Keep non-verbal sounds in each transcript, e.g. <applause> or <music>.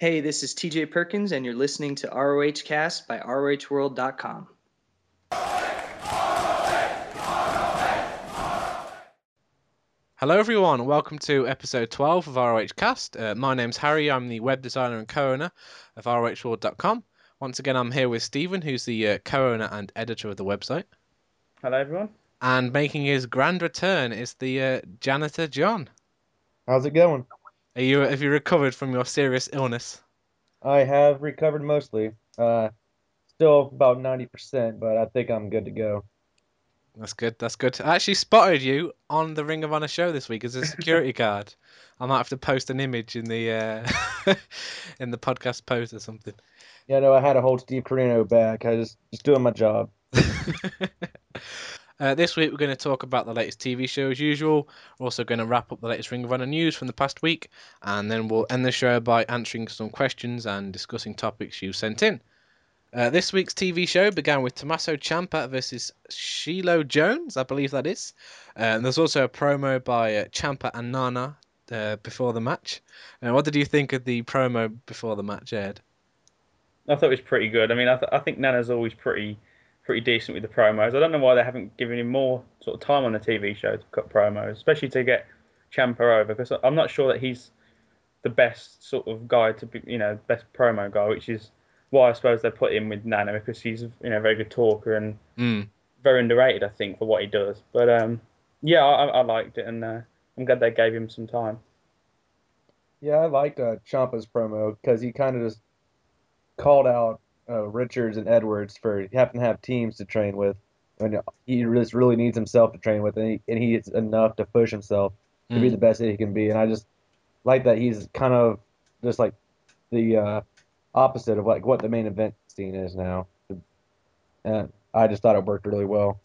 Hey, this is TJ Perkins, and you're listening to ROH Cast by ROHWorld.com. Hello, everyone. Welcome to episode 12 of ROH Cast. Uh, my name's Harry. I'm the web designer and co owner of ROHWorld.com. Once again, I'm here with Stephen, who's the uh, co owner and editor of the website. Hello, everyone. And making his grand return is the uh, janitor, John. How's it going? Are you have you recovered from your serious illness? I have recovered mostly. Uh, still about 90%, but I think I'm good to go. That's good. That's good. I actually spotted you on the Ring of Honor show this week as a security <laughs> guard. I might have to post an image in the uh, <laughs> in the podcast post or something. Yeah, no, I had to hold Steve Corino back. I just just doing my job. <laughs> uh, this week we're going to talk about the latest TV show as usual. We're also going to wrap up the latest Ring of Honor news from the past week, and then we'll end the show by answering some questions and discussing topics you sent in. Uh, this week's TV show began with Tommaso Ciampa versus Shiloh Jones, I believe that is. Uh, and there's also a promo by uh, Ciampa and Nana uh, before the match. Uh, what did you think of the promo before the match, Ed? I thought it was pretty good. I mean, I, th- I think Nana's always pretty pretty decent with the promos. I don't know why they haven't given him more sort of time on the TV show to cut promos, especially to get Ciampa over, because I'm not sure that he's the best sort of guy to be, you know, best promo guy, which is why I suppose they put him with Nana because he's you know a very good talker and Mm. very underrated, I think, for what he does. But um, yeah, I, I liked it, and uh, I'm glad they gave him some time. Yeah, I liked uh, Ciampa's promo because he kind of just called out uh, Richards and Edwards for having to have teams to train with, and he just really needs himself to train with, and he and he is enough to push himself to be Mm. the best that he can be. And I just like that he's kind of just like the uh, opposite of like what the main event scene is now. And I just thought it worked really well.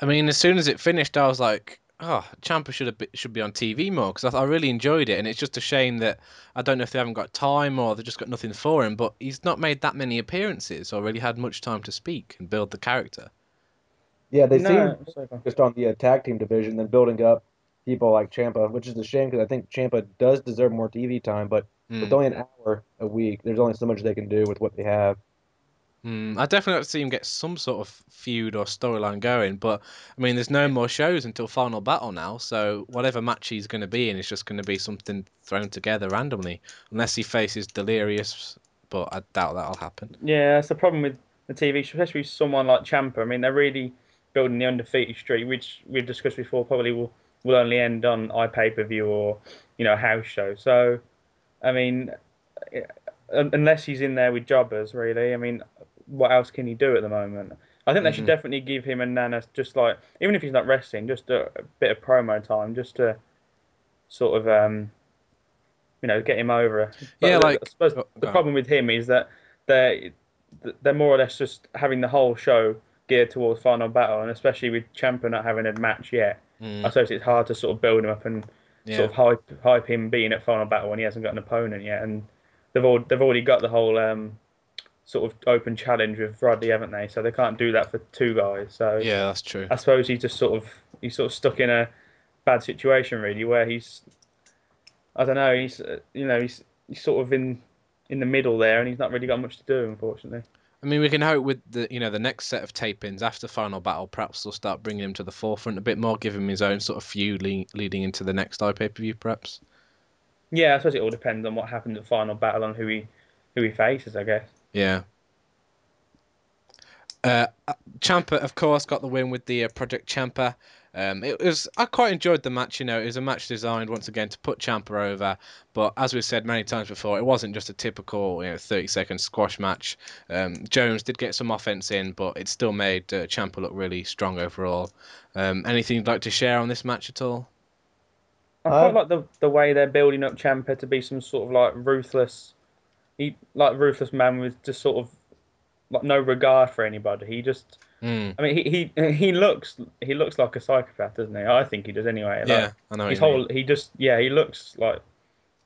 I mean, as soon as it finished, I was like, "Oh, Ciampa should have be, should be on TV more," because I, I really enjoyed it, and it's just a shame that I don't know if they haven't got time or they've just got nothing for him. But he's not made that many appearances or really had much time to speak and build the character. Yeah, they No, seem so focused on the uh, tag team division than building up people like Ciampa, which is a shame because I think Ciampa does deserve more TV time, but Mm. with only an hour a week, there's only so much they can do with what they have. Mm, I definitely like to see him get some sort of feud or storyline going, but I mean, there's no more shows until Final Battle now, so whatever match he's going to be in is just going to be something thrown together randomly, unless he faces Delirious, but I doubt that'll happen. Yeah, that's the problem with the TV, especially with someone like Ciampa. I mean, they're really building the undefeated streak, which we've discussed before. Probably will will only end on iPay per view or you know house show. So, I mean, eh, unless he's in there with jobbers, really. I mean, what else can he do at the moment? I think they should Mhm. definitely give him and Nana just like even if he's not wrestling, just a, a bit of promo time, just to sort of um, you know get him over. But Yeah, like- I suppose oh, the problem with him is that they they're more or less just having the whole show geared towards final battle, and especially with Ciampa not having a match yet, Mm, I suppose it's hard to sort of build him up and yeah. sort of hype hype him being at final battle when he hasn't got an opponent yet, and they've all, they've already got the whole um, sort of open challenge with Rodley, haven't they? So they can't do that for two guys. So yeah, that's true. I suppose he's just sort of he's sort of stuck in a bad situation really, where he's I don't know, he's uh, you know he's he's sort of in in the middle there, and he's not really got much to do, unfortunately. I mean, we can hope with the you know the next set of tapings after Final Battle, perhaps they'll start bringing him to the forefront a bit more, give him his own sort of feud le- leading into the next iPay per view, perhaps. Yeah, I suppose it all depends on what happens at final battle and who he who he faces, I guess. Yeah. Uh, Ciampa, of course, got the win with the uh, Project Ciampa. Um, it was I quite enjoyed the match. You know, it was a match designed once again to put Ciampa over. But as we've said many times before, it wasn't just a typical you know 30 second squash match. Um, Jones did get some offense in, but it still made uh, Ciampa look really strong overall. Um, anything you'd like to share on this match at all? I Uh, quite like the the way they're building up Ciampa to be some sort of like ruthless, he like ruthless man with just sort of like no regard for anybody. He just, Mm, I mean, he he he looks he looks like a psychopath, doesn't he? I think he does anyway. Like, yeah, I know. what his you mean. whole he just yeah he looks like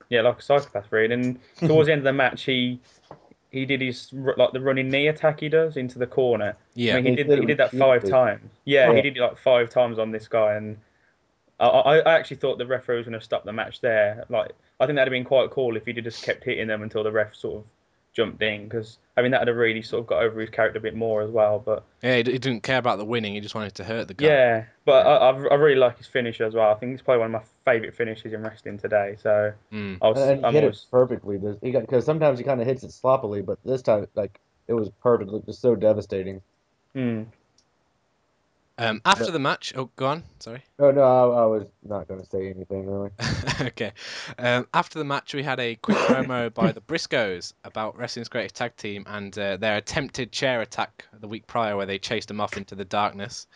yeah like a psychopath really. And <laughs> towards the end of the match, he he did his like the running knee attack he does into the corner. Yeah. I mean, he He did did he did that repeatedly. five times. Yeah, Oh, he did it like five times on this guy, and I, I I actually thought the referee was going to stop the match there. Like, I think that'd have been quite cool if he'd just kept hitting them until the ref sort of jumped in, because I mean that'd have really sort of got over his character a bit more as well. But Yeah, he, didn't care about the winning. He just wanted to hurt the guy. yeah, but I, I I really like his finish as well. I think it's probably one of my favourite finishes in wrestling today. So Mm. I was, And he I'm hit always, it perfectly. This- He got because sometimes he kind of hits it sloppily, but this time like it was perfect. It was just so devastating. mm, Um, after Yeah. the match, oh, go on. Sorry. Oh no, I, I was not going to say anything really. <laughs> okay. Um, after the match, we had a quick promo by the Briscoes about wrestling's greatest tag team and uh, their attempted chair attack the week prior, where they chased them off into the darkness.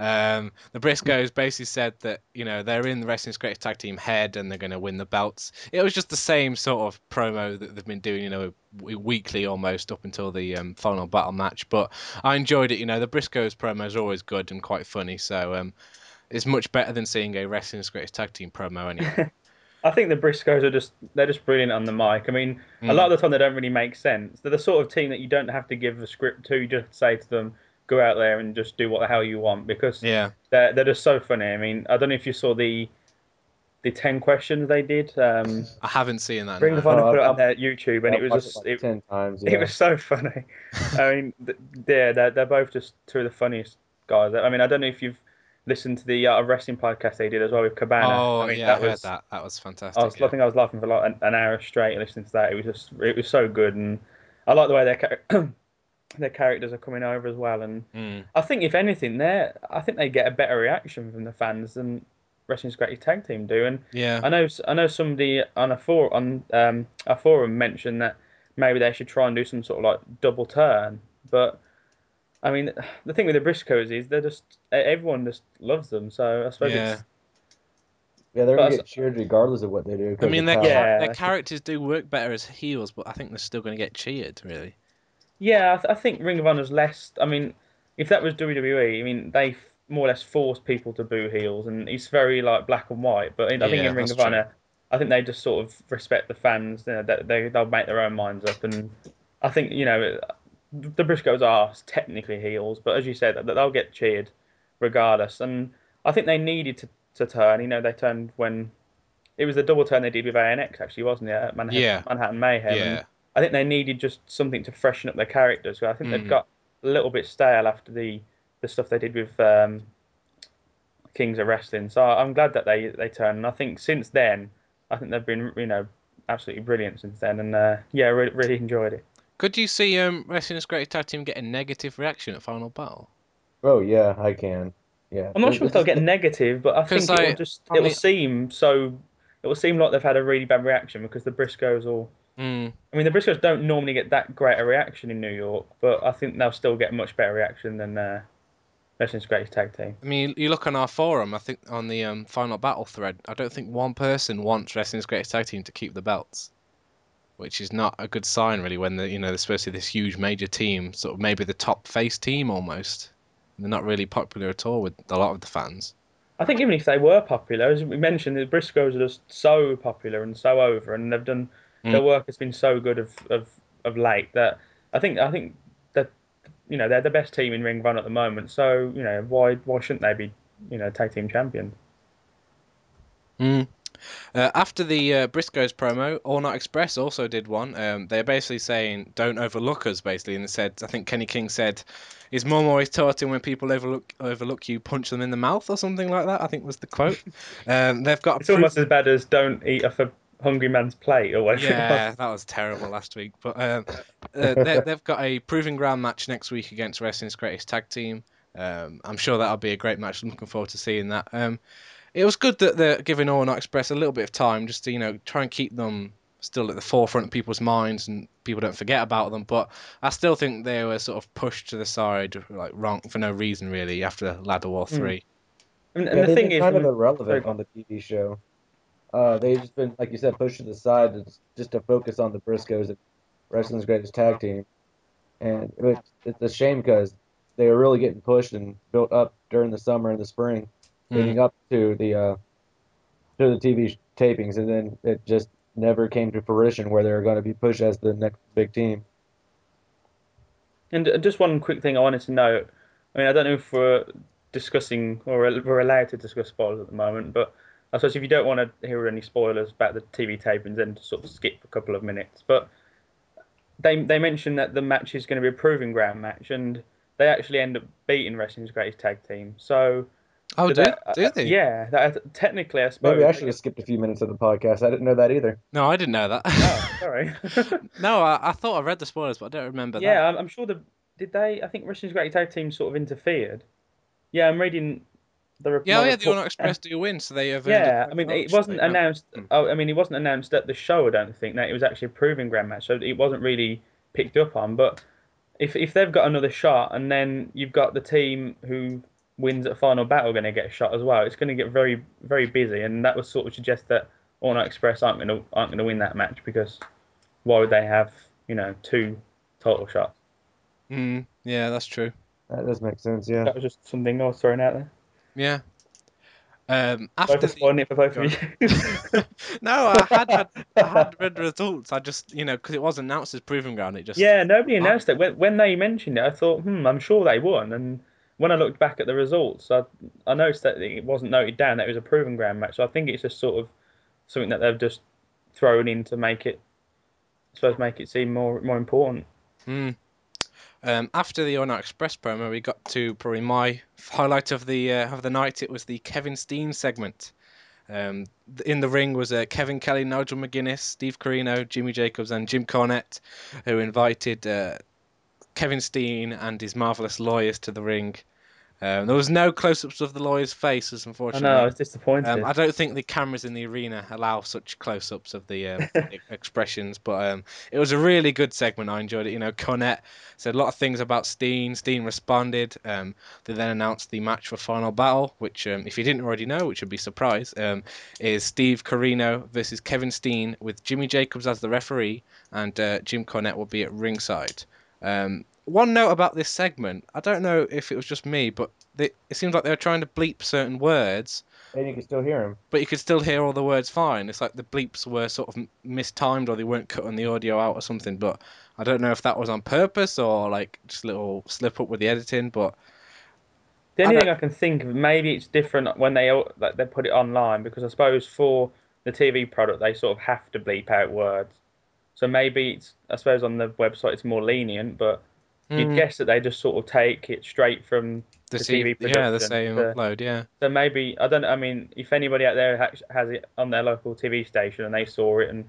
Um, the Briscoes basically said that you know they're in the wrestling's greatest tag team head and they're going to win the belts. It was just the same sort of promo that they've been doing, you know, weekly almost up until the um, final battle match. But I enjoyed it. You know, the Briscoes promo is always good and quite funny, so um, it's much better than seeing a wrestling's greatest tag team promo anyway. <laughs> I think the Briscoes are just they're just brilliant on the mic. I mean, a Mm. lot of the time they don't really make sense. They're the sort of team that you don't have to give a script to. You just say to them, "Go out there and just do what the hell you want," because Yeah. they're they're just so funny. I mean, I don't know if you saw the the ten questions they did. Um, I haven't seen that. Ring no. of Honor Oh, put it I've- on their YouTube, and I've it was watched just like it, ten times. it was so funny. I mean, th- yeah, they're they're both just two of the funniest guys. I mean, I don't know if you've listened to the uh, wrestling podcast they did as well with Cabana. Oh I mean, yeah, that I heard was, that. That was fantastic. I was, yeah. I think I was laughing for like an, an hour straight listening to that. It was just, it was so good, and I like the way their char- <clears throat> their characters are coming over as well. And Mm. I think if anything, they I think they get a better reaction from the fans than Wrestling's Greatest Tag Team do. And Yeah. I know, I know somebody on a for on um, a forum mentioned that maybe they should try and do some sort of like double turn, but. I mean, the thing with the Briscoes is they're just everyone just loves them. So I suppose Yeah. it's Yeah, they're But gonna get cheered regardless of what they do. I mean, their Yeah, their characters do work better as heels, but I think they're still going to get cheered. Really. Yeah, I, th- I think Ring of Honor's less. I mean, if that was WWE, I mean, they f- more or less force people to boo heels, and it's very like black and white. But in, I think Yeah, in Ring of true. Honor, I think they just sort of respect the fans. You know, they, they they'll make their own minds up, and I think you know the Briscoes are technically heels, but as you said, that they'll get cheered regardless. And I think they needed to, to turn. You know, they turned when it was the double turn they did with ANX, actually, wasn't it? At Manhattan, Yeah. Manhattan Mayhem. and Yeah. I think they needed just something to freshen up their characters. 'cause I think Mm. they've got a little bit stale after the, the stuff they did with um, Kings of Wrestling. So I'm glad that they they turned. And I think since then, I think they've been you know absolutely brilliant since then. And uh, yeah, really, really enjoyed it. Could you see um, Wrestling's Greatest Tag Team get a negative reaction at Final Battle? Oh yeah, I can. Yeah. I'm not sure if they'll get negative, but I think 'Cause it I- will just it will mean- seem so. It will seem like they've had a really bad reaction because the Briscoes all. Mm. I mean, the Briscoes don't normally get that great a reaction in New York, but I think they'll still get much better reaction than uh, Wrestling's Greatest Tag Team. I mean, you look on our forum. I think on the um, Final Battle thread, I don't think one person wants Wrestling's Greatest Tag Team to keep the belts, which is not a good sign, really. When the you know they're supposed to be this huge major team, sort of maybe the top face team almost. They're not really popular at all with a lot of the fans. I think even if they were popular, as we mentioned, the Briscoes are just so popular and so over, and they've done their Mm. work has been so good of, of of late that I think I think that you know they're the best team in Ring run at the moment. So you know why why shouldn't they be you know tag team champions? Mm. Uh, after the uh, Briscoes promo, All Night Express also did one. Um, they're basically saying, "Don't overlook us," basically, and they said, I think Kenny King said, "Is mum always him when people overlook overlook you, punch them in the mouth or something like that." I think was the quote. <laughs> um, they've got It's almost as bad as don't eat off a hungry man's plate or whatever. yeah, that was terrible last week. But um, uh, they, <laughs> they've got a proving ground match next week against Wrestling's Greatest Tag Team. Um, I'm sure that'll be a great match. I'm looking forward to seeing that. Um, it was good that they're giving All Night Express a little bit of time just to you know try and keep them still at the forefront of people's minds and people don't forget about them. But I still think they were sort of pushed to the side like wrong for no reason really after Ladder War Mm. Three. And, and Yeah, the they've thing is, kind of irrelevant on the TV show. Uh, they've just been, like you said, pushed to the side to, just to focus on the Briscoes and Wrestling's Greatest Tag Team. And it's, it's a shame because they were really getting pushed and built up during the summer and the spring, leading Mm. up to the uh, to the TV tapings, and then it just never came to fruition where they were going to be pushed as the next big team. And uh, just one quick thing I wanted to note. I mean, I don't know if we're discussing or we're allowed to discuss spoilers at the moment, but I suppose if you don't want to hear any spoilers about the TV tapings, then to sort of skip a couple of minutes. But they they mentioned that the match is going to be a proving ground match, and they actually end up beating Wrestling's Greatest Tag Team. So Oh, do, that- do they? yeah, that, technically, I suppose. Maybe I should have skipped a few minutes of the podcast. I didn't know that either. No, I didn't know that. Oh, sorry. <laughs> <laughs> no, I, I thought I read the spoilers, but I don't remember yeah, that. I'm, I'm sure the did they? I think Wrestling's Greatest Tag Team sort of interfered. Yeah, I'm reading the. Yeah, my yeah, the report- All Night Express <laughs> do win, so they have. Yeah, I mean, it wasn't announced. Oh, I mean, it wasn't announced at the show. I don't think that it was actually a proving ground match, so it wasn't really picked up on. But if if they've got another shot, and then you've got the team who wins at final battle going to get a shot as well, it's going to get very very busy, and that would sort of suggest that All Night Express aren't going to aren't going to win that match because why would they have you know two total shots? Mm, yeah, that's true. That does make sense. Yeah. That was just something I was throwing out there. Yeah. Um, after for the, it for both of you. <laughs> <laughs> no, I had, had I had read the results. I just you know because it was announced as proving ground, it just Yeah, nobody announced it. When, when they mentioned it, I thought, hmm, I'm sure they won. And when I looked back at the results, I, I noticed that it wasn't noted down that it was a proving ground match. So I think it's just sort of something that they've just thrown in to make it, I suppose, make it seem more more important. Mm. Um, after the All Night Express promo, we got to probably my highlight of the uh, of the night. It was the Kevin Steen segment. Um, in the ring was uh, Kevin Kelly, Nigel McGuinness, Steve Corino, Jimmy Jacobs, and Jim Cornette, who invited uh, Kevin Steen and his marvelous lawyers to the ring. Um, there was no close-ups of the lawyers' faces, I unfortunately. know, I was disappointed. Um, I don't think the cameras in the arena allow such close-ups of the <laughs> um, expressions, but um, it was a really good segment. I enjoyed it. You know, Cornette said a lot of things about Steen. Steen responded. Um, they then announced the match for Final Battle, which, um, if you didn't already know, which would be a surprise, um, is Steve Corino versus Kevin Steen with Jimmy Jacobs as the referee, and uh, Jim Cornette will be at ringside. Um, one note about this segment, I don't know if it was just me, but they, it seems like they were trying to bleep certain words And you can still hear him. but you could still hear all the words fine. It's like the bleeps were sort of mistimed or they weren't cutting the audio out or something. But I don't know if that was on purpose or like just a little slip up with the editing. But The only I thing I can think of, maybe it's different when they like they put it online because I suppose for the TV product they sort of have to bleep out words. So maybe it's I suppose on the website it's more lenient, but you'd Mm, guess that they just sort of take it straight from. the, the TV, TV yeah, the same the- upload, yeah. So maybe I don't. I mean, if anybody out there has it on their local TV station and they saw it, and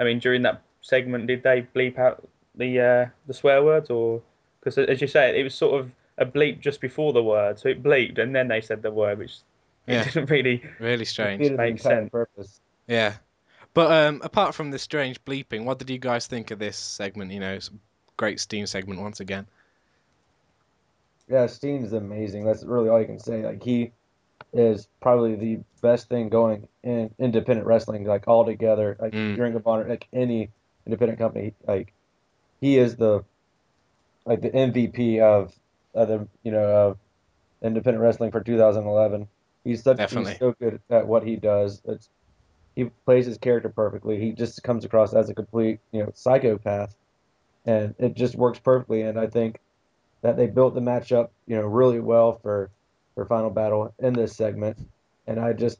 I mean during that segment, did they bleep out the uh, the swear words or because as you say, it was sort of a bleep just before the word, so it bleeped and then they said the word, which Yeah. it didn't really. Really strange. Makes entire sense. purpose. Yeah. But um, apart from the strange bleeping, what did you guys think of this segment? You know, great Steen segment once again. Yeah, Steen is amazing. That's really all you can say. Like he is probably the best thing going in independent wrestling, like all together. Like Mm. Ring of Honor, like any independent company, like he is the like the MVP of, of the you know of independent wrestling for 2011. He's such Definitely. he's so good at what he does. It's he plays his character perfectly. He just comes across as a complete you know psychopath, and it just works perfectly. And I think that they built the match up, you know, really well for for Final Battle in this segment, and I just,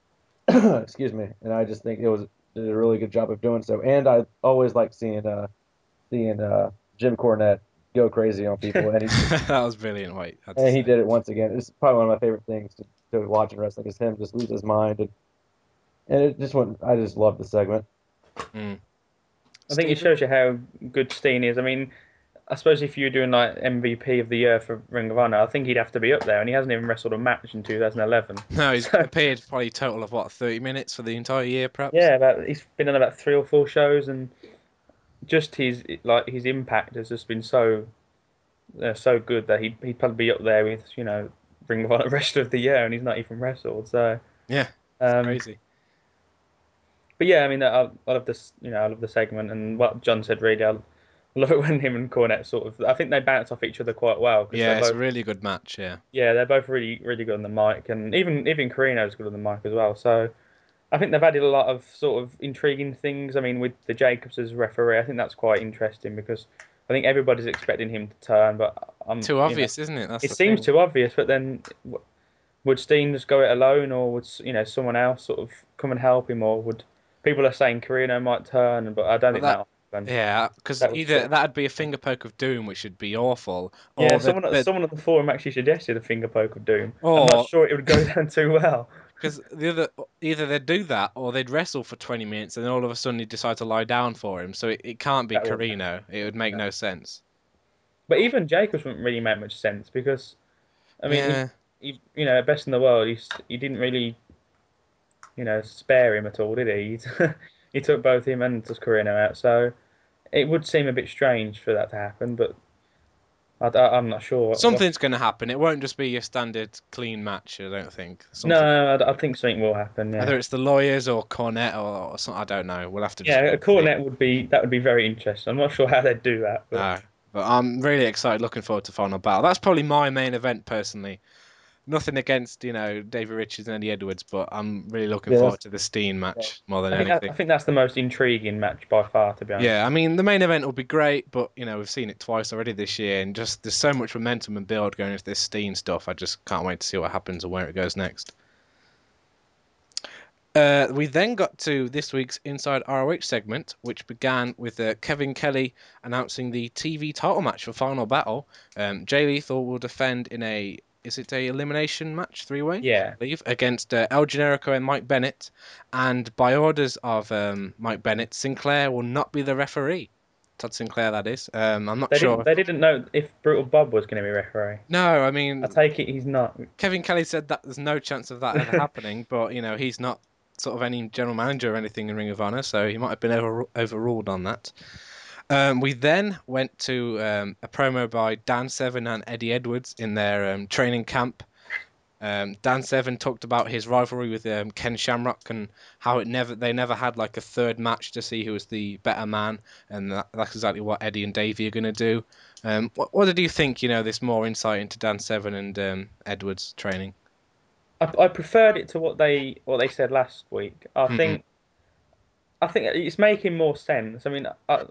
<clears throat> excuse me, and I just think it was did a really good job of doing so. And I always like seeing uh seeing uh Jim Cornette go crazy on people, and he <laughs> that was brilliant. Wait, had and he did it once again. It's probably one of my favorite things to, to watch in wrestling is him just lose his mind and and it just went. I just love the segment. Mm. I think it shows you how good Steen is. I mean, I suppose if you were doing like MVP of the year for Ring of Honor, I think he'd have to be up there, and he hasn't even wrestled a match in 2011. <laughs> No, he's appeared probably a total of what thirty minutes for the entire year, perhaps. Yeah, about, he's been on about three or four shows, and just his like his impact has just been so uh, so good that he'd he'd probably be up there with you know Ring of Honor <laughs> rest of the year, and he's not even wrestled. So Yeah, um, crazy. But yeah, I mean, I, I love this. You know, I love the segment, and what John said. Really, I love it <laughs> when him and Cornette sort of. I think they bounce off each other quite well. Yeah, they're it's a really good match. Yeah. yeah, they're both really really good on the mic, and even even Corino's good on the mic as well. So. I think they've added a lot of sort of intriguing things. I mean, with the Jacobs as referee, I think that's quite interesting because I think everybody's expecting him to turn, but I'm Too you know, obvious, isn't it? That's it seems thing. too obvious, but then would Steen just go it alone, or would you know someone else sort of come and help him, or would people are saying Corino might turn, but I don't think that-. Yeah, because That either that'd be a finger poke of doom, which would be awful. Yeah, or someone, the, someone on the forum actually suggested a finger poke of doom. Or- I'm not sure it would go <laughs> down too well. Because the other, either they'd do that or they'd wrestle for 20 minutes and then all of a sudden he'd decide to lie down for him. So it, it can't be Corino. It would make No. no sense. But even Jacobs wouldn't really make much sense because, I mean, yeah, he, he, you know, best in the world, he's, he didn't really, you know, spare him at all, did he? <laughs> He, took both him and his Corino out, so it would seem a bit strange for that to happen. But I, am not sure. something's going to happen. It won't just be your standard clean match, I don't think. No, I, I think something will happen. Yeah, Either it's the lawyers or Cornette or, or something. I don't know. We'll have to. Yeah. A wait see. Cornette would be that would be very interesting. I'm not sure how they'd do that. But No, but I'm really excited, looking forward to Final Battle. That's probably my main event personally. Nothing against you know David Richards and Eddie Edwards, but I'm really looking Yeah, forward to the Steen match more than I think, that, anything. I think that's the most intriguing match by far, to be honest. Yeah, I mean the main event will be great, but you know we've seen it twice already this year, and just there's so much momentum and build going into this Steen stuff. I just can't wait to see what happens and where it goes next. Uh, we then got to this week's Inside ROH segment, which began with uh, Kevin Kelly announcing the TV title match for Final Battle. Um, Jay Lethal will defend in a is it a elimination match three way? Yeah. believe, against uh, El Generico and Mike Bennett. And by orders of um, Mike Bennett, Sinclair will not be the referee. Todd Sinclair, that is. Um, I'm not They, sure. didn't, they didn't know if Brutal Bob was going to be referee. No, I mean, I take it he's not. Kevin Kelly said that there's no chance of that ever <laughs> happening, but you know he's not sort of any general manager or anything in Ring of Honor, so he might have been over, overruled on that. Um, we then went to um, a promo by Dan Severn and Eddie Edwards in their um, training camp. Um, Dan Severn talked about his rivalry with um, Ken Shamrock and how it never they never had like a third match to see who was the better man, and that, that's exactly what Eddie and Davey are going to do. Um, what, what did you think? You know, this more insight into Dan Severn and um, Edwards training. I, I preferred it to what they what they said last week. I Mhm. think I think it's making more sense. I mean, I,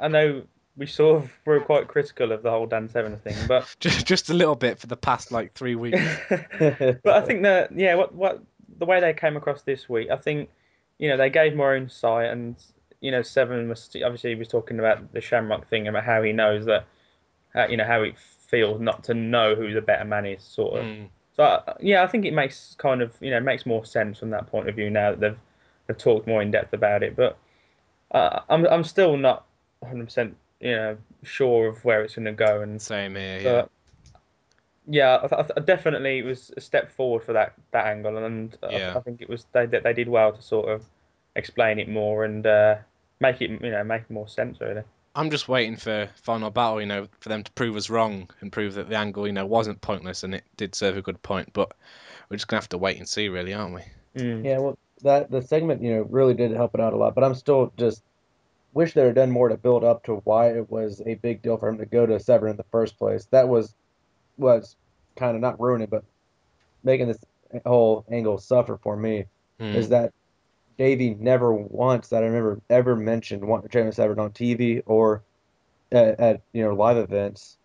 I know we sort of were quite critical of the whole Dan Severn thing, but <laughs> Just just a little bit for the past like three weeks. <laughs> but I think that yeah, what what the way they came across this week, I think you know they gave more insight, and you know Severn was obviously he was talking about the Shamrock thing about how he knows that, how, you know how it feels not to know who the better man is, sort of. Mm. So uh, yeah, I think it makes kind of you know makes more sense from that point of view now that they've they've talked more in depth about it. But uh, I'm I'm still not 100 percent you know sure of where it's going to go, and Same here. Yeah. but yeah, I, th- I definitely it was a step forward for that that angle, and I- Yeah. I, think it was they they did well to sort of explain it more and uh, make it you know make more sense really. I'm just waiting for final battle, you know, for them to prove us wrong and prove that the angle, you know, wasn't pointless and it did serve a good point. But we're just gonna have to wait and see, really, aren't we? Mm. Yeah, well, that the segment, you know, really did help it out a lot. But I'm still just wish they had done more to build up to why it was a big deal for him to go to Severn in the first place. That was was kind of not ruining, but making this whole angle suffer for me Hmm. is that Davey never once that I remember ever mentioned wanting to train with Severn on TV or at, at you know live events.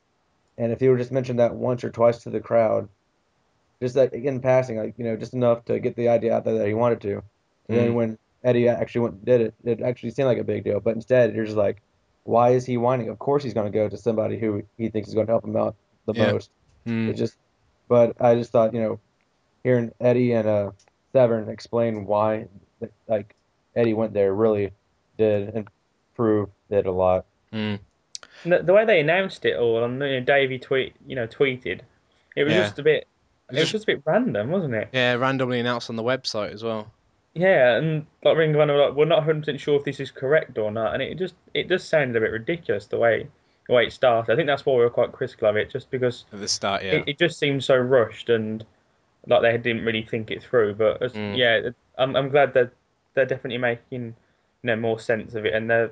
And if he would just mention that once or twice to the crowd, just that in passing, like you know, just enough to get the idea out there that he wanted to. And then Mm. when Eddie actually went and did it, it actually seemed like a big deal. But instead, you're just like, why is he whining? Of course, he's going to go to somebody who he thinks is going to help him out the Yeah. most. Hmm. It just, but I just thought, you know, hearing Eddie and uh, Severn explain why, like, Eddie went there really did improve it a lot. And The, the way they announced it all, and you know, Davey tweet you know tweeted, it was Yeah. just a bit. It was Just- just a bit random, wasn't it? Yeah, randomly announced on the website as well. Yeah, and like Ring of Honor, like, we're not 100 percent sure if this is correct or not, and it just it just sounded a bit ridiculous the way the way it started. I think that's why we were quite critical of it, just because At the start, yeah. it, it just seemed so rushed and like they didn't really think it through. But as, Mm. yeah, I'm I'm glad that they're definitely making you know more sense of it, and they're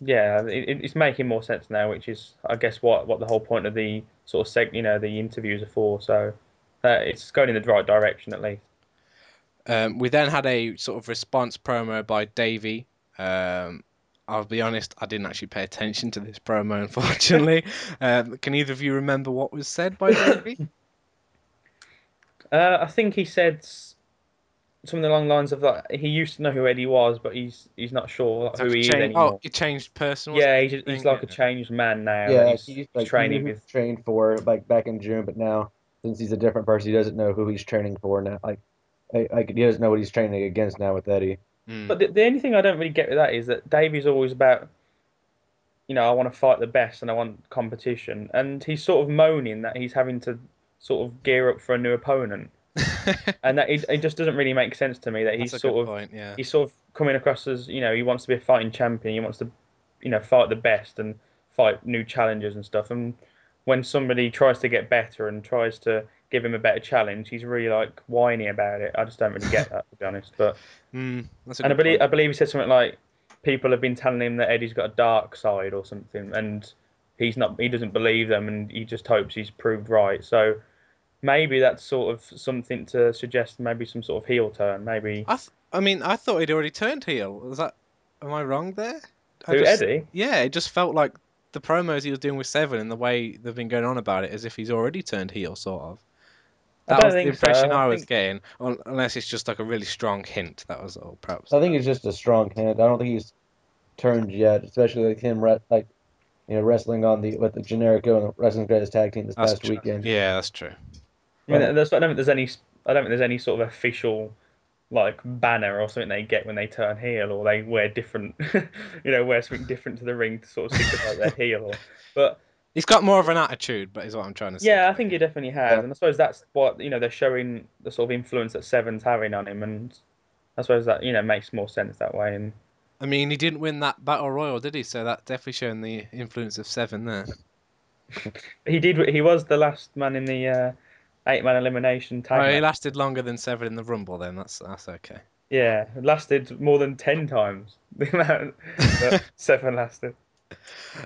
yeah, it, it's making more sense now, which is I guess what what the whole point of the sort of seg you know the interviews are for. So uh, it's going in the right direction at least. Um, we then had a sort of response promo by Davey, um, I'll be honest, I didn't actually pay attention to this promo, <laughs> unfortunately. um, can either of you remember what was said by Davey? <laughs> Uh, I think he said s- something along the lines of like he used to know who Eddie was, but he's he's not sure like, who he is anymore. Oh, he changed person. yeah, he's, he? he's like a changed man now. Yeah, he's, he's he's like training he with. trained for like back in June, but now since he's a different person, he doesn't know who he's training for now. Like, like, like he doesn't know what he's training against now with Eddie. Mm. But the, the only thing I don't really get with that is that Davey's always about, you know, I want to fight the best and I want competition, and he's sort of moaning that he's having to sort of gear up for a new opponent, <laughs> and that it, it just doesn't really make sense to me that he's sort of point. Yeah. he's sort of coming across as you know he wants to be a fighting champion, he wants to, you know, fight the best and fight new challenges and stuff, and when somebody tries to get better and tries to give him a better challenge, he's really like whiny about it. I just don't really get that to be honest, but. <laughs> Mm, that's And I believe, I believe he said something like, "People have been telling him that Eddie's got a dark side or something, and he's not. He doesn't believe them, and he just hopes he's proved right." So maybe that's sort of something to suggest maybe some sort of heel turn. Maybe I, th- I mean, I thought he'd already turned heel. Was that? Am I wrong there? I who just- Eddie? Yeah, it just felt like the promos he was doing with Severn and the way they've been going on about it, as if he's already turned heel, sort of. I That don't was the think so. impression I I was think- getting, unless it's just like a really strong hint. That was all, perhaps. I think it's just a strong hint. I don't think he's turned yet, especially like him, re- like you know, wrestling on the with the Generico and the Wrestling Greatest Tag Team this That's past true. weekend. Yeah, that's true. I mean, Right. there's, I don't think there's any. I don't think there's any sort of official like banner or something they get when they turn heel, or they wear different, <laughs> you know, wear something different to the ring to sort of signify their <laughs> heel. Or, but He's got more of an attitude, but is what I'm trying to say. Yeah, I think he definitely has, Yeah. and I suppose that's what you know they're showing the sort of influence that Severn's having on him, and I suppose that you know makes more sense that way. And I mean, he didn't win that battle royal, did he? So that definitely showing the influence of Severn there. <laughs> he did. He was the last man in the uh, eight-man elimination tag. Oh, he lasted longer than Severn in the Rumble. Then that's that's okay. Yeah, lasted more than ten times <laughs> the amount that <laughs> Severn lasted.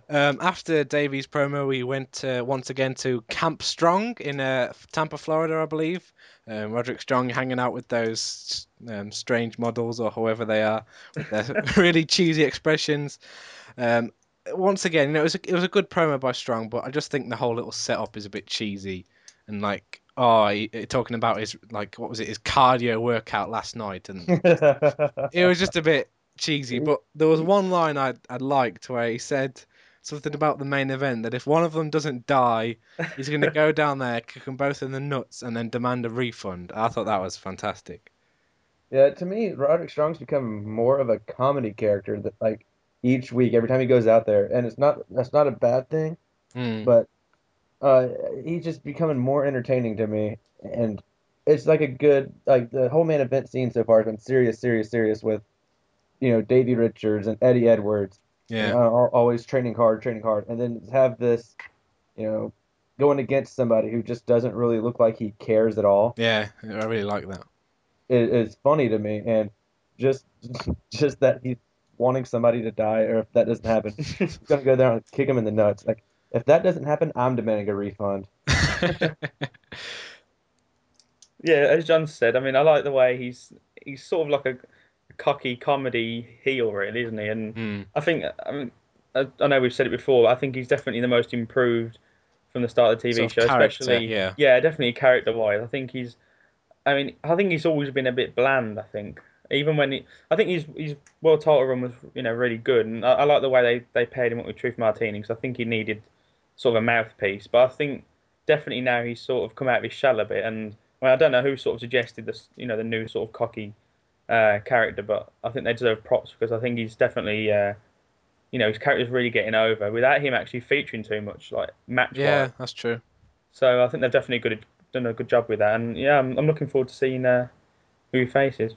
Um, after Davey's promo, we went uh, once again to Camp Strong in uh, Tampa, Florida, I believe. Um, Roderick Strong hanging out with those um, strange models or whoever they are, with their <laughs> really cheesy expressions. Um, once again, you know, it was a, it was a good promo by Strong, but I just think the whole little setup is a bit cheesy and like. Oh, he, he- talking about his like what was it his cardio workout last night, and <laughs> it was just a bit cheesy. But there was one line I I liked where he said something about the main event that if one of them doesn't die, he's going to go down there, kick them both in the nuts, and then demand a refund. I thought that was fantastic. Yeah, to me, Roderick Strong's become more of a comedy character that like each week, every time he goes out there, and it's not that's not a bad thing, Mm. but uh, he's just becoming more entertaining to me, and it's like a good like the whole main event scene so far has been serious, serious, serious with you know Davey Richards and Eddie Edwards, Yeah. uh, al- always training hard, training hard, and then have this, you know, going against somebody who just doesn't really look like he cares at all. Yeah, I really like that. It, it's funny to me, and just <laughs> just that he's wanting somebody to die, or if that doesn't happen, <laughs> he's gonna go there and kick him in the nuts. Like if that doesn't happen, I'm demanding a refund. <laughs> Yeah, as John said, I mean, I like the way he's he's sort of like a cocky comedy heel, really, isn't he? And Mm. I think, I mean, I, I know we've said it before, but I think he's definitely the most improved from the start of the TV Sort show, especially yeah. yeah, definitely character wise. I think he's, I mean, I think he's always been a bit bland. I think even when he, I think his his world title run was you know really good, and I, I like the way they they paired him up with Truth Martini because I think he needed sort of a mouthpiece. But I think definitely now he's sort of come out of his shell a bit, and mean, I don't know who sort of suggested this, you know, the new sort of cocky uh, character, but I think they deserve props because I think he's definitely, uh, you know, his character's really getting over without him actually featuring too much, like match wise. Yeah, that's true. So I think they've definitely good, done a good job with that, and yeah, I'm, I'm looking forward to seeing uh, who he faces.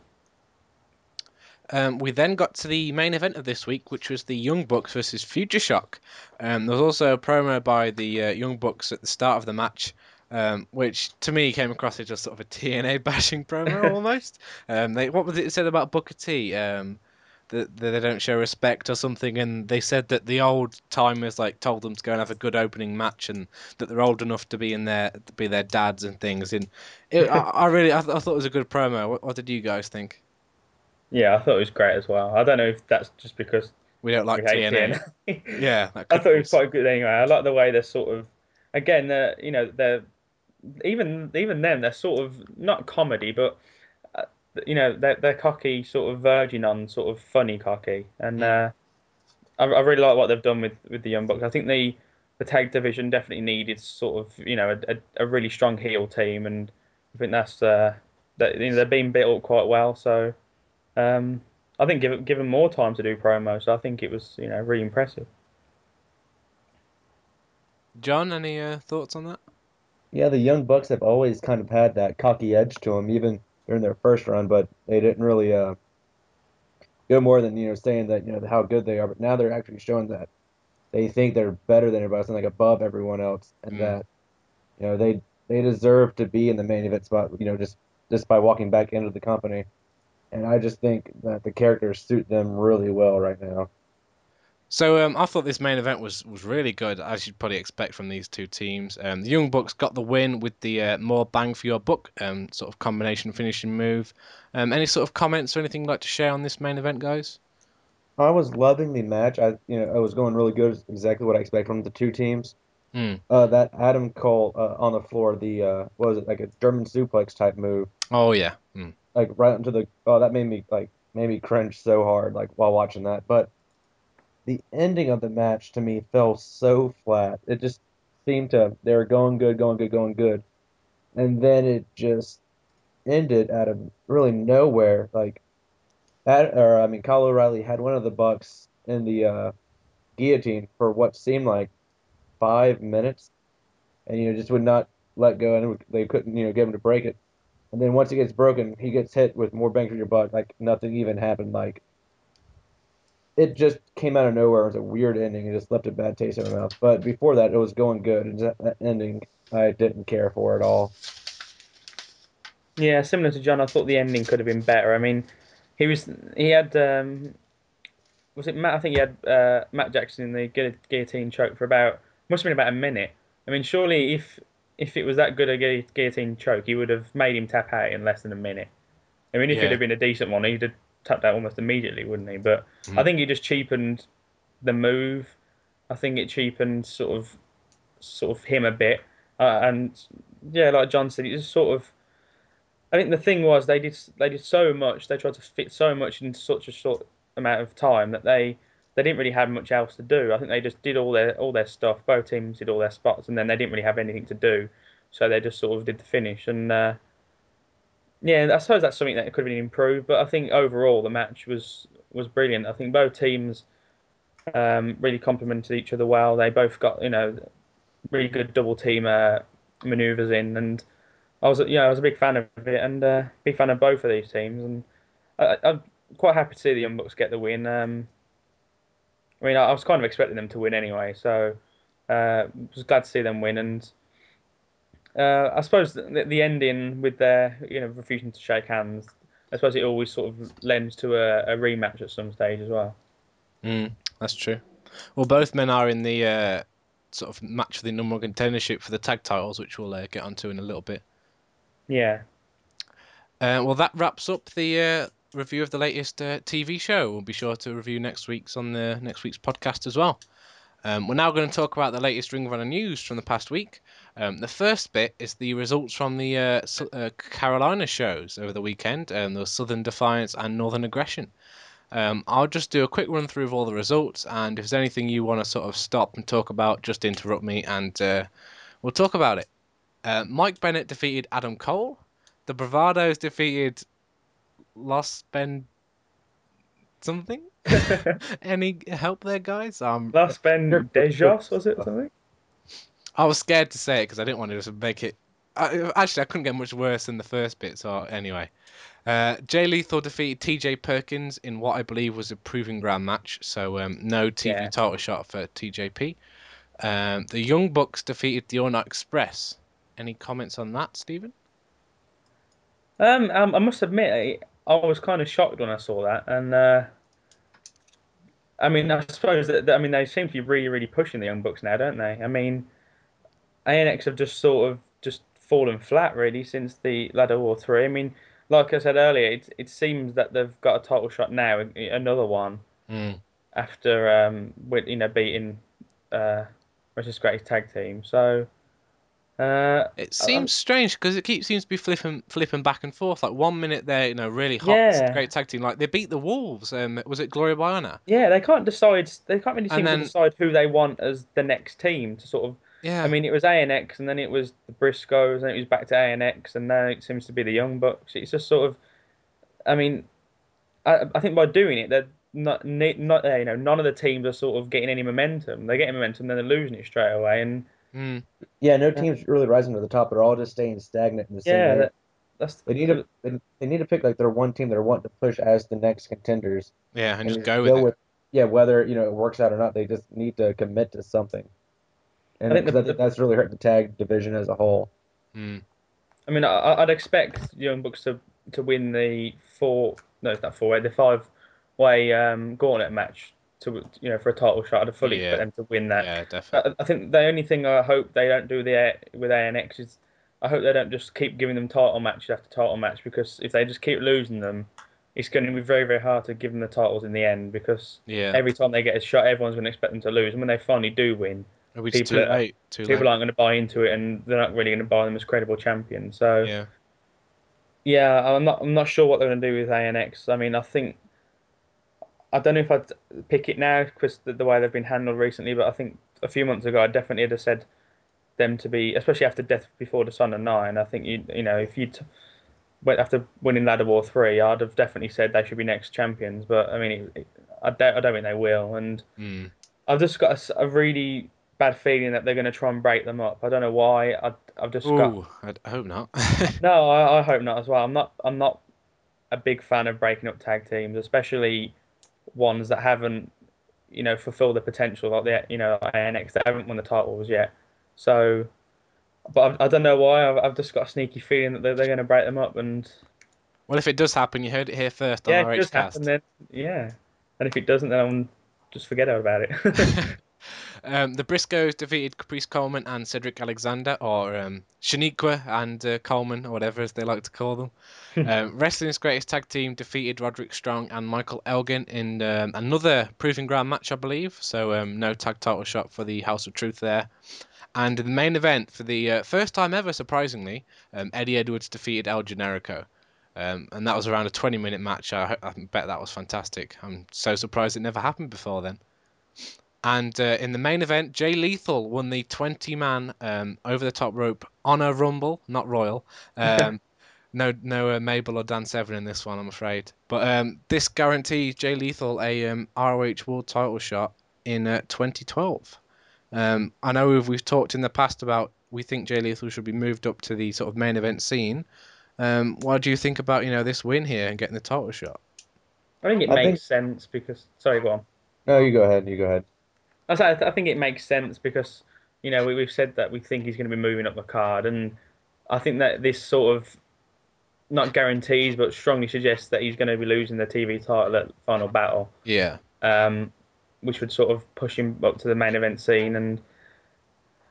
Um, we then got to the main event of this week, which was the Young Bucks versus Future Shock. Um, there was also a promo by the uh, Young Bucks at the start of the match, um, which to me came across as just sort of a TNA <laughs> bashing promo <laughs> almost. Um, they, what was it said about Booker T? Um, that, that they don't show respect or something, and they said that the old timers like told them to go and have a good opening match, and that they're old enough to be in their to be their dads and things. And it, I, I really I, th- I thought it was a good promo. What, what did you guys think? Yeah, I thought it was great as well. I don't know if that's just because We don't like we TNA. TNA. <laughs> Yeah, I thought it was quite good anyway. I like the way they're sort of, again, they're you know they're even even them they're sort of not comedy, but uh, you know they're they're cocky, sort of verging on sort of funny cocky, and uh, I, I really like what they've done with with the Young Bucks. I think the the tag division definitely needed sort of you know a, a, a really strong heel team, and I think that's uh, that you know they're being built up quite well. So um, I think given given more time to do promos, I think it was you know really impressive. John, any uh, thoughts on that? Yeah, the Young Bucks have always kind of had that cocky edge to them, even during their first run, but they didn't really uh, go more than you know saying that you know how good they are. But now they're actually showing that they think they're better than everybody else and like above everyone else, and Mm. that you know they they deserve to be in the main event spot. You know, just just by walking back into the company. And I just think that the characters suit them really well right now. So um, I thought this main event was, was really good, as you'd probably expect from these two teams. Um, the Young Bucks got the win with the uh, more bang for your buck um, sort of combination finishing move. Um, any sort of comments or anything you'd like to share on this main event, guys? I was loving the match. I you know I was going really good. Exactly what I expect from the two teams. Hmm. Uh, that Adam Cole uh, on the floor, the uh, what was it like a German suplex type move, Oh yeah. Mm. like right into the oh that made me like made me cringe so hard like while watching that. But the ending of the match to me fell so flat. It just seemed to they were going good, going good, going good, and then it just ended out of really nowhere. Like that, or I mean, Kyle O'Reilly had one of the Bucks in the uh, guillotine for what seemed like five minutes, and you know just would not let go, and they couldn't you know get him to break it. And then once it gets broken, he gets hit with more bang for your buck, like nothing even happened. Like it just came out of nowhere. It was a weird ending. It just left a bad taste in my mouth. But before that, it was going good. And that, ending, I didn't care for at all. Yeah, similar to John, I thought the ending could have been better. I mean, he was he had um, was it Matt? I think he had uh, Matt Jackson in the gu- guillotine choke for about must have been about a minute. I mean, surely if if it was that good a gu- guillotine choke, he would have made him tap out in less than a minute. I mean, if Yeah. it had been a decent one, he'd have tapped out almost immediately, wouldn't he? But I Mm. think he just cheapened the move. I think it cheapened sort of sort of him a bit. Uh, and yeah, like John said, it just sort of. I think the thing was they did they did so much. They tried to fit so much into such a short amount of time that they they didn't really have much else to do. I think they just did all their all their stuff. Both teams did all their spots, and then they didn't really have anything to do. So they just sort of did the finish. And uh, yeah, I suppose that's something that could have been improved. But I think overall the match was was brilliant. I think both teams um, really complemented each other well. They both got you know really good double team uh, maneuvers in, and I was yeah I was a big fan of it and uh, big fan of both of these teams, and I, I'm quite happy to see the Young Bucks get the win. Um, I mean, I, I was kind of expecting them to win anyway, so uh, was glad to see them win. And uh, I suppose the, the ending with their you know refusing to shake hands, I suppose it always sort of lends to a, a rematch at some stage as well. Mm, that's true. Well, both men are in the uh, sort of match for the number one contendership for the tag titles, which we'll uh, get onto in a little bit. Yeah. Uh, well, that wraps up the uh, review of the latest uh, TV show. We'll be sure to review next week's on the next week's podcast as well. Um, we're now going to talk about the latest Ring of Honor news from the past week. Um, the first bit is the results from the uh, Su- uh, Carolina shows over the weekend, um, the Southern Defiance and Northern Aggression. Um, I'll just do a quick run through of all the results, and if there's anything you want to sort of stop and talk about, just interrupt me, and uh, we'll talk about it. Uh, Mike Bennett defeated Adam Cole. The Bravados defeated Los Ben something. <laughs> <laughs> Any help there, guys? Um, Last Ben Dejos was it something? I was scared to say it because I didn't want to just make it. I, actually, I couldn't get much worse than the first bit. So anyway, uh, Jay Lethal defeated T.J. Perkins in what I believe was a proving ground match. So um, no TV Yeah. title shot for TJP. Um, the Young Bucks defeated the Night Express. Any comments on that, Stephen? Um, um, I must admit, I, I was kind of shocked when I saw that, and uh, I mean, I suppose that, that- I mean they seem to be really, really pushing the young bucks now, don't they? I mean, ANX have just sort of just fallen flat really since the ladder war three. I mean, like I said earlier, it it seems that they've got a title shot now, another one, Mm. after um, with, you know beating uh, Wrestling's Greatest Tag Team. So uh, It seems strange because it keeps seems to be flipping flipping back and forth. Like one minute they're you know really hot, Yeah. great tag team. Like they beat the Wolves. Um, was it Gloria Honor? yeah, they can't decide. They can't really seem then- to decide who they want as the next team to sort of. Yeah. I mean, it was ANX, and then it was the Briscoes, and it was back to ANX, and now it seems to be the Young Bucks. It's just sort of. I mean, I, I think by doing it, they're not, not you know, none of the teams are sort of getting any momentum. They're getting momentum, then they're losing it straight away, and Mm. Yeah, no team's really rising to the top. They're all just staying stagnant in the same yeah, area. that, that's They need to they, they need to pick like their one team they're wanting to push as the next contenders yeah, and, just just go with it. yeah whether you know it works out or not. They just need to commit to something. And I think 'cause the- I think that's really hurt the tag division as a whole. Mm. I mean, I, I'd expect Young Bucks to to win the four, no, it's not four way, the five way um, gauntlet match to you know for a title shot. I'd fully Yeah. expect them to win that. Yeah, definitely. I, I think the only thing I hope they don't do the with ANX is I hope they don't just keep giving them title match after title match because if they just keep losing them, it's going to be very very hard to give them the titles in the end because Yeah, every time they get a shot, everyone's going to expect them to lose, and when they finally do win, Are we just too people are- late. Too people late. aren't going to buy into it, and they're not really going to buy them as credible champions. So. Yeah. Yeah, I'm not. I'm not sure what they're going to do with ANX. I mean, I think I don't know if I'd pick it now because the, the way they've been handled recently. But I think a few months ago, I definitely would have said them to be, especially after Death Before Dishonor Nine. I think you, you know, if you went after winning Ladder War three, I'd have definitely said they should be next champions. But I mean, it, it, I don't. I don't think they will. And Mm. I've just got a really bad feeling that they're going to try and break them up. I don't know why. I, I've just got. Ooh, I, I hope not. <laughs> No, I, I hope not as well. I'm not. I'm not a big fan of breaking up tag teams, especially ones that haven't, you know, fulfilled the potential, like the you know ANX that haven't won the titles yet. So, but I, I don't know why. I've, I've just got a sneaky feeling that they're, they're going to break them up, and well, if it does happen, you heard it here first on yeah, our if it does happen, then yeah, and if it doesn't, then I'll just forget about it. <laughs> <laughs> um, the Briscoes defeated Caprice Coleman and Cedric Alexander, or um, Shaniqua and uh, Coleman, or whatever as they like to call them. <laughs> um, Wrestling's greatest tag team defeated Roderick Strong and Michael Elgin in um, another Proving Ground match, I believe. So um, no tag title shot for the House of Truth there. And in the main event, for the uh, first time ever, surprisingly, um, Eddie Edwards defeated El Generico. Um, and that was around a 20 minute match. I, I bet that was fantastic. I'm so surprised it never happened before then. And uh, in the main event, Jay Lethal won the 20 man um, over the top rope honor rumble, not royal. <laughs> Um, no, no uh, Mabel or Dan Severn in this one, I'm afraid. But um, this guarantees Jay Lethal a um, ROH World Title shot in uh, 2012. Um, I know we've, we've talked in the past about we think Jay Lethal should be moved up to the sort of main event scene. Um, what do you think about you know this win here and getting the title shot? I think it I makes think- sense because sorry, go on. No, you go ahead. You go ahead. I say- I th- I think it makes sense because you know we, we've said that we think he's going to be moving up the card, and I think that this sort of not guarantees but strongly suggests that he's going to be losing the TV title at Final Battle, Yeah, um, which would sort of push him up to the main event scene. And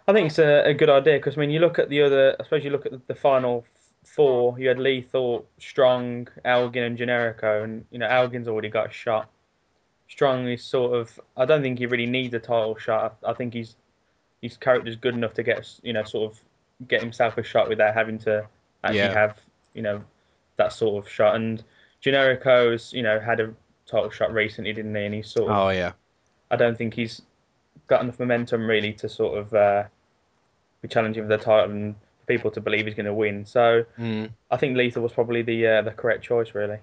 I think it's a, a good idea because I mean you look at the other, I suppose you look at the final four. You had Lethal, Strong, Elgin, and Generico, and you know Elgin's already got a shot. Strong is sort of. I don't think he really needs a title shot. I, I think he's his character's good enough to get you know sort of get himself a shot without having to actually Yeah. have you know that sort of shot. And Generico's you know had a title shot recently, didn't he? And he's sort of. oh yeah, I don't think he's got enough momentum really to sort of uh, be challenging for the title and people to believe he's going to win. So mm. I think Lethal was probably the uh, the correct choice really.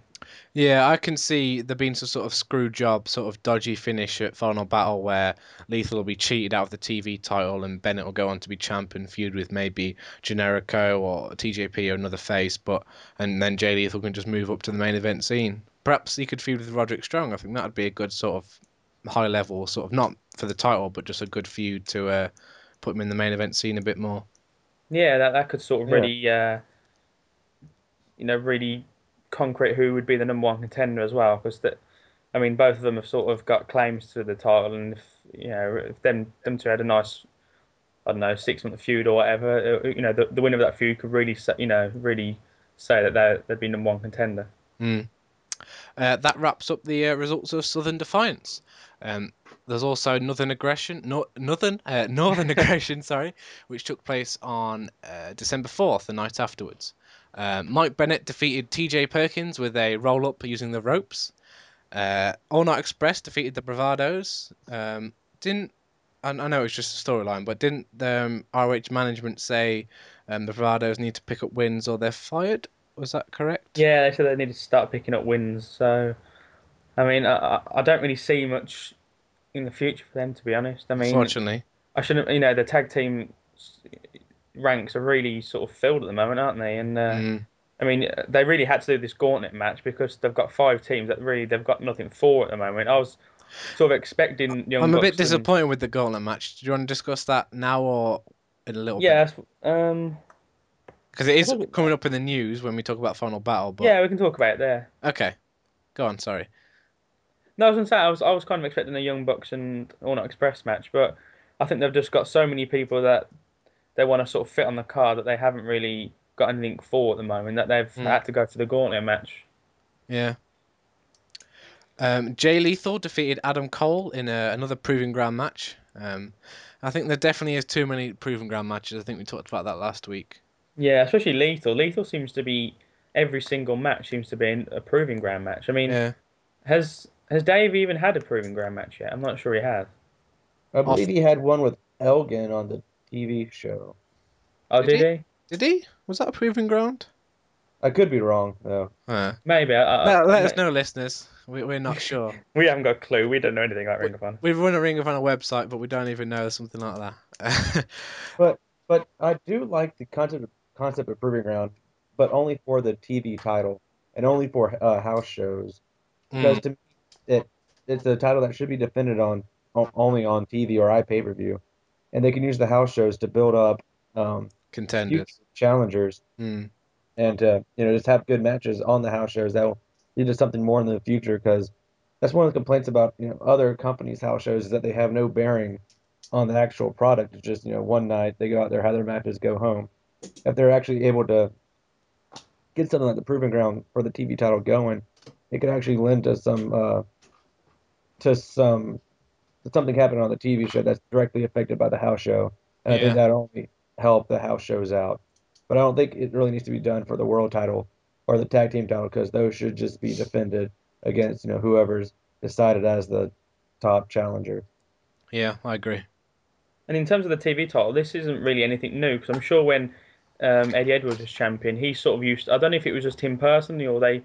yeah. I can see there being some sort of screw job, sort of dodgy finish at Final Battle where Lethal will be cheated out of the TV title and Bennett will go on to be champion, feud with maybe Generico or TJP or another face, but and then Jay Lethal can just move up to the main event scene. Perhaps he could feud with Roderick Strong. I think that would be a good sort of high level, sort of not for the title, but just a good feud to uh, put him in the main event scene a bit more. Yeah, that that could sort of Yeah. really uh, you know really concrete who would be the number one contender as well because that. I mean, both of them have sort of got claims to the title, and if you know, if them them two had a nice, I don't know, six month feud or whatever, uh, you know, the, the winner of that feud could really, say, you know, really say that they they'd be number one contender. Mm. Uh, that wraps up the uh, results of Southern Defiance. Um, there's also Northern Aggression, no, Northern, uh, <laughs> Northern Aggression, sorry, which took place on uh, December 4th, the night afterwards. Uh, Mike Bennett defeated TJ Perkins with a roll up using the ropes. Uh, All Night Express defeated the Bravados. Um, didn't I, I know it's just a storyline, but didn't the um, ROH management say um, the Bravados need to pick up wins or they're fired? Was that correct? Yeah, they said they needed to start picking up wins. So, I mean, I, I don't really see much in the future for them, to be honest. I mean, Unfortunately. I shouldn't. You know, the tag team ranks are really sort of filled at the moment, aren't they? And uh, Mm. I mean, they really had to do this gauntlet match because they've got five teams that really they've got nothing for at the moment. I was sort of expecting young. I'm a bit Bucks and- disappointed with the gauntlet match. Do you want to discuss that now or in a little Yeah, bit? that's- um, Because it is coming up in the news when we talk about Final Battle. But... yeah, we can talk about it there. Okay. Go on, sorry. No, I was gonna say I was I was kind of expecting a Young Bucks and All Night Express match, but I think they've just got so many people that they want to sort of fit on the card that they haven't really got anything for at the moment that they've Hmm. had to go for the gauntlet match. Yeah. Um, Jay Lethal defeated Adam Cole in a, another Proving Ground match. Um, I think there definitely is too many Proving Ground matches. I think we talked about that last week. Yeah, especially Lethal. Lethal seems to be every single match seems to be a proving ground match. I mean, Yeah. has has Dave even had a proving ground match yet? I'm not sure he has. I believe he had one with Elgin on the TV show. Oh, Did did, he? Did he? Was that a Proving Ground? I could be wrong though. Uh, Maybe. I, I, let, let I- us know, listeners. We, we're not sure. <laughs> We haven't got a clue. We don't know anything about Ring of Honor. We've run a Ring of Honor website, but we don't even know something like that. <laughs> But I do like the concept of, concept of proving ground, but only for the TV title and only for uh, house shows. Because Mm, to me, it it's a title that should be defended on, on only on TV or iPay per view, and they can use the house shows to build up um, contenders. challengers. Mm, and uh, you know just have good matches on the house shows. That will lead to something more in the future because that's one of the complaints about you know other companies house shows is that they have no bearing on the actual product. It's just you know one night they go out there have their matches go home if they're actually able to get something like the proving ground for the TV title going it could actually lend to some uh, to some to something happening on the TV show that's directly affected by the house show and I think that only help the house shows out but I don't think it really needs to be done for the world title or the tag team title because those should just be defended against you know whoever's decided as the top challenger. yeah, I agree. And in terms of the TV title, this isn't really anything new because I'm sure when um, Eddie Edwards was champion, he sort of used. I don't know if it was just him personally or they,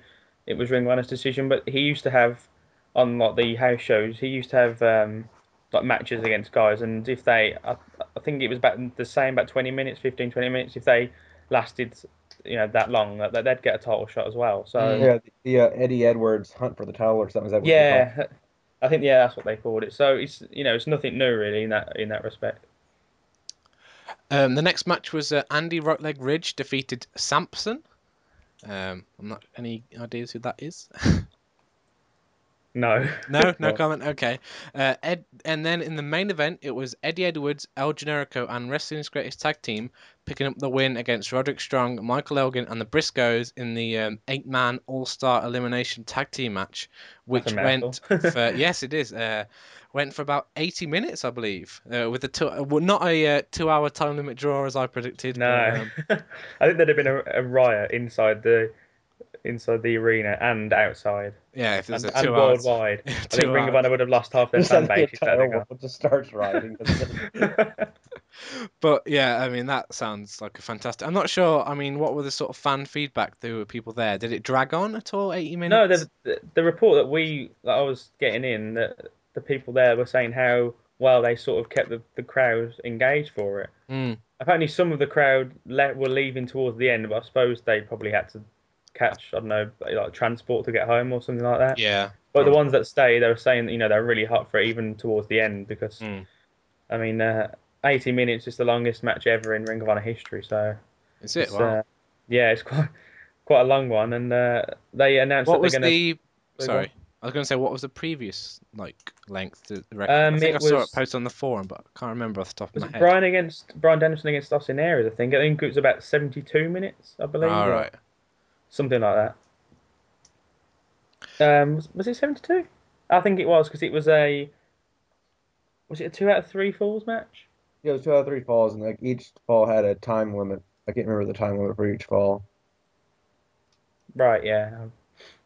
it was Ring Honor's decision, but he used to have on like the house shows. He used to have um, like matches against guys, and if they, I, I think it was about the same, about 20 minutes, 15, 20 minutes. If they lasted, you know, that long, that they'd get a title shot as well. So. Yeah, the, uh, Eddie Edwards hunt for the title or something. Is that what they call it? yeah. I think yeah, that's what they called it. So it's you know it's nothing new really in that in that respect. Um, the next match was uh, Andy Rockleg Ridge defeated Sampson. Um, I'm not any ideas who that is. <laughs> No. No, no <laughs> No. comment. Okay. Uh, Ed, and then in the main event, it was Eddie Edwards, El Generico, and Wrestling's Greatest Tag Team picking up the win against Roderick Strong, Michael Elgin, and the Briscoes in the um, eight-man All-Star Elimination Tag Team match, which went <laughs> for, yes, it is. Uh, went for about 80 minutes, I believe, uh, with a two, well, not a uh, two-hour time limit draw as I predicted. but, No, um, <laughs> I think there'd have been a, a riot inside the inside the arena and outside yeah, if there's and, a and two-hour. worldwide. <laughs> I two think Ring of Honor would have lost half their Just fan base if that had terrible. It just starts riding. But yeah, I mean that sounds like a fantastic. I'm not sure. I mean, what were the sort of fan feedback? There were people there. Did it drag on at all? 80 no, minutes? the, the the report that we that I was getting in that the people there were saying how well they sort of kept the, the crowd engaged for it. Mm, Apparently, some of the crowd le- were leaving towards the end, but I suppose they probably had to catch I don't know like transport to get home or something like that. yeah. But the ones that stay, they were saying that you know they're really hot for it even towards the end because Mm. I mean, uh, 80 minutes is the longest match ever in Ring of Honor history. So Is it? it's, Wow. uh, yeah, it's <laughs> quite quite a long one, and uh, they announced what that was they're going to. the? Sorry, I was going to say what was the previous like length to the record? Um, I think I saw was- it posted on the forum, but I can't remember off the top of Was my head. Bryan against Bryan Danielson against Austin Aries? I think. I think it was about 72 minutes, I believe. All or right. Something like that. Um, was, was it seventy two? I think it was because it was a. Was it a two out of three falls match? Yeah, it was two out of three falls, and like each fall had a time limit. I can't remember the time limit for each fall. Right. Yeah.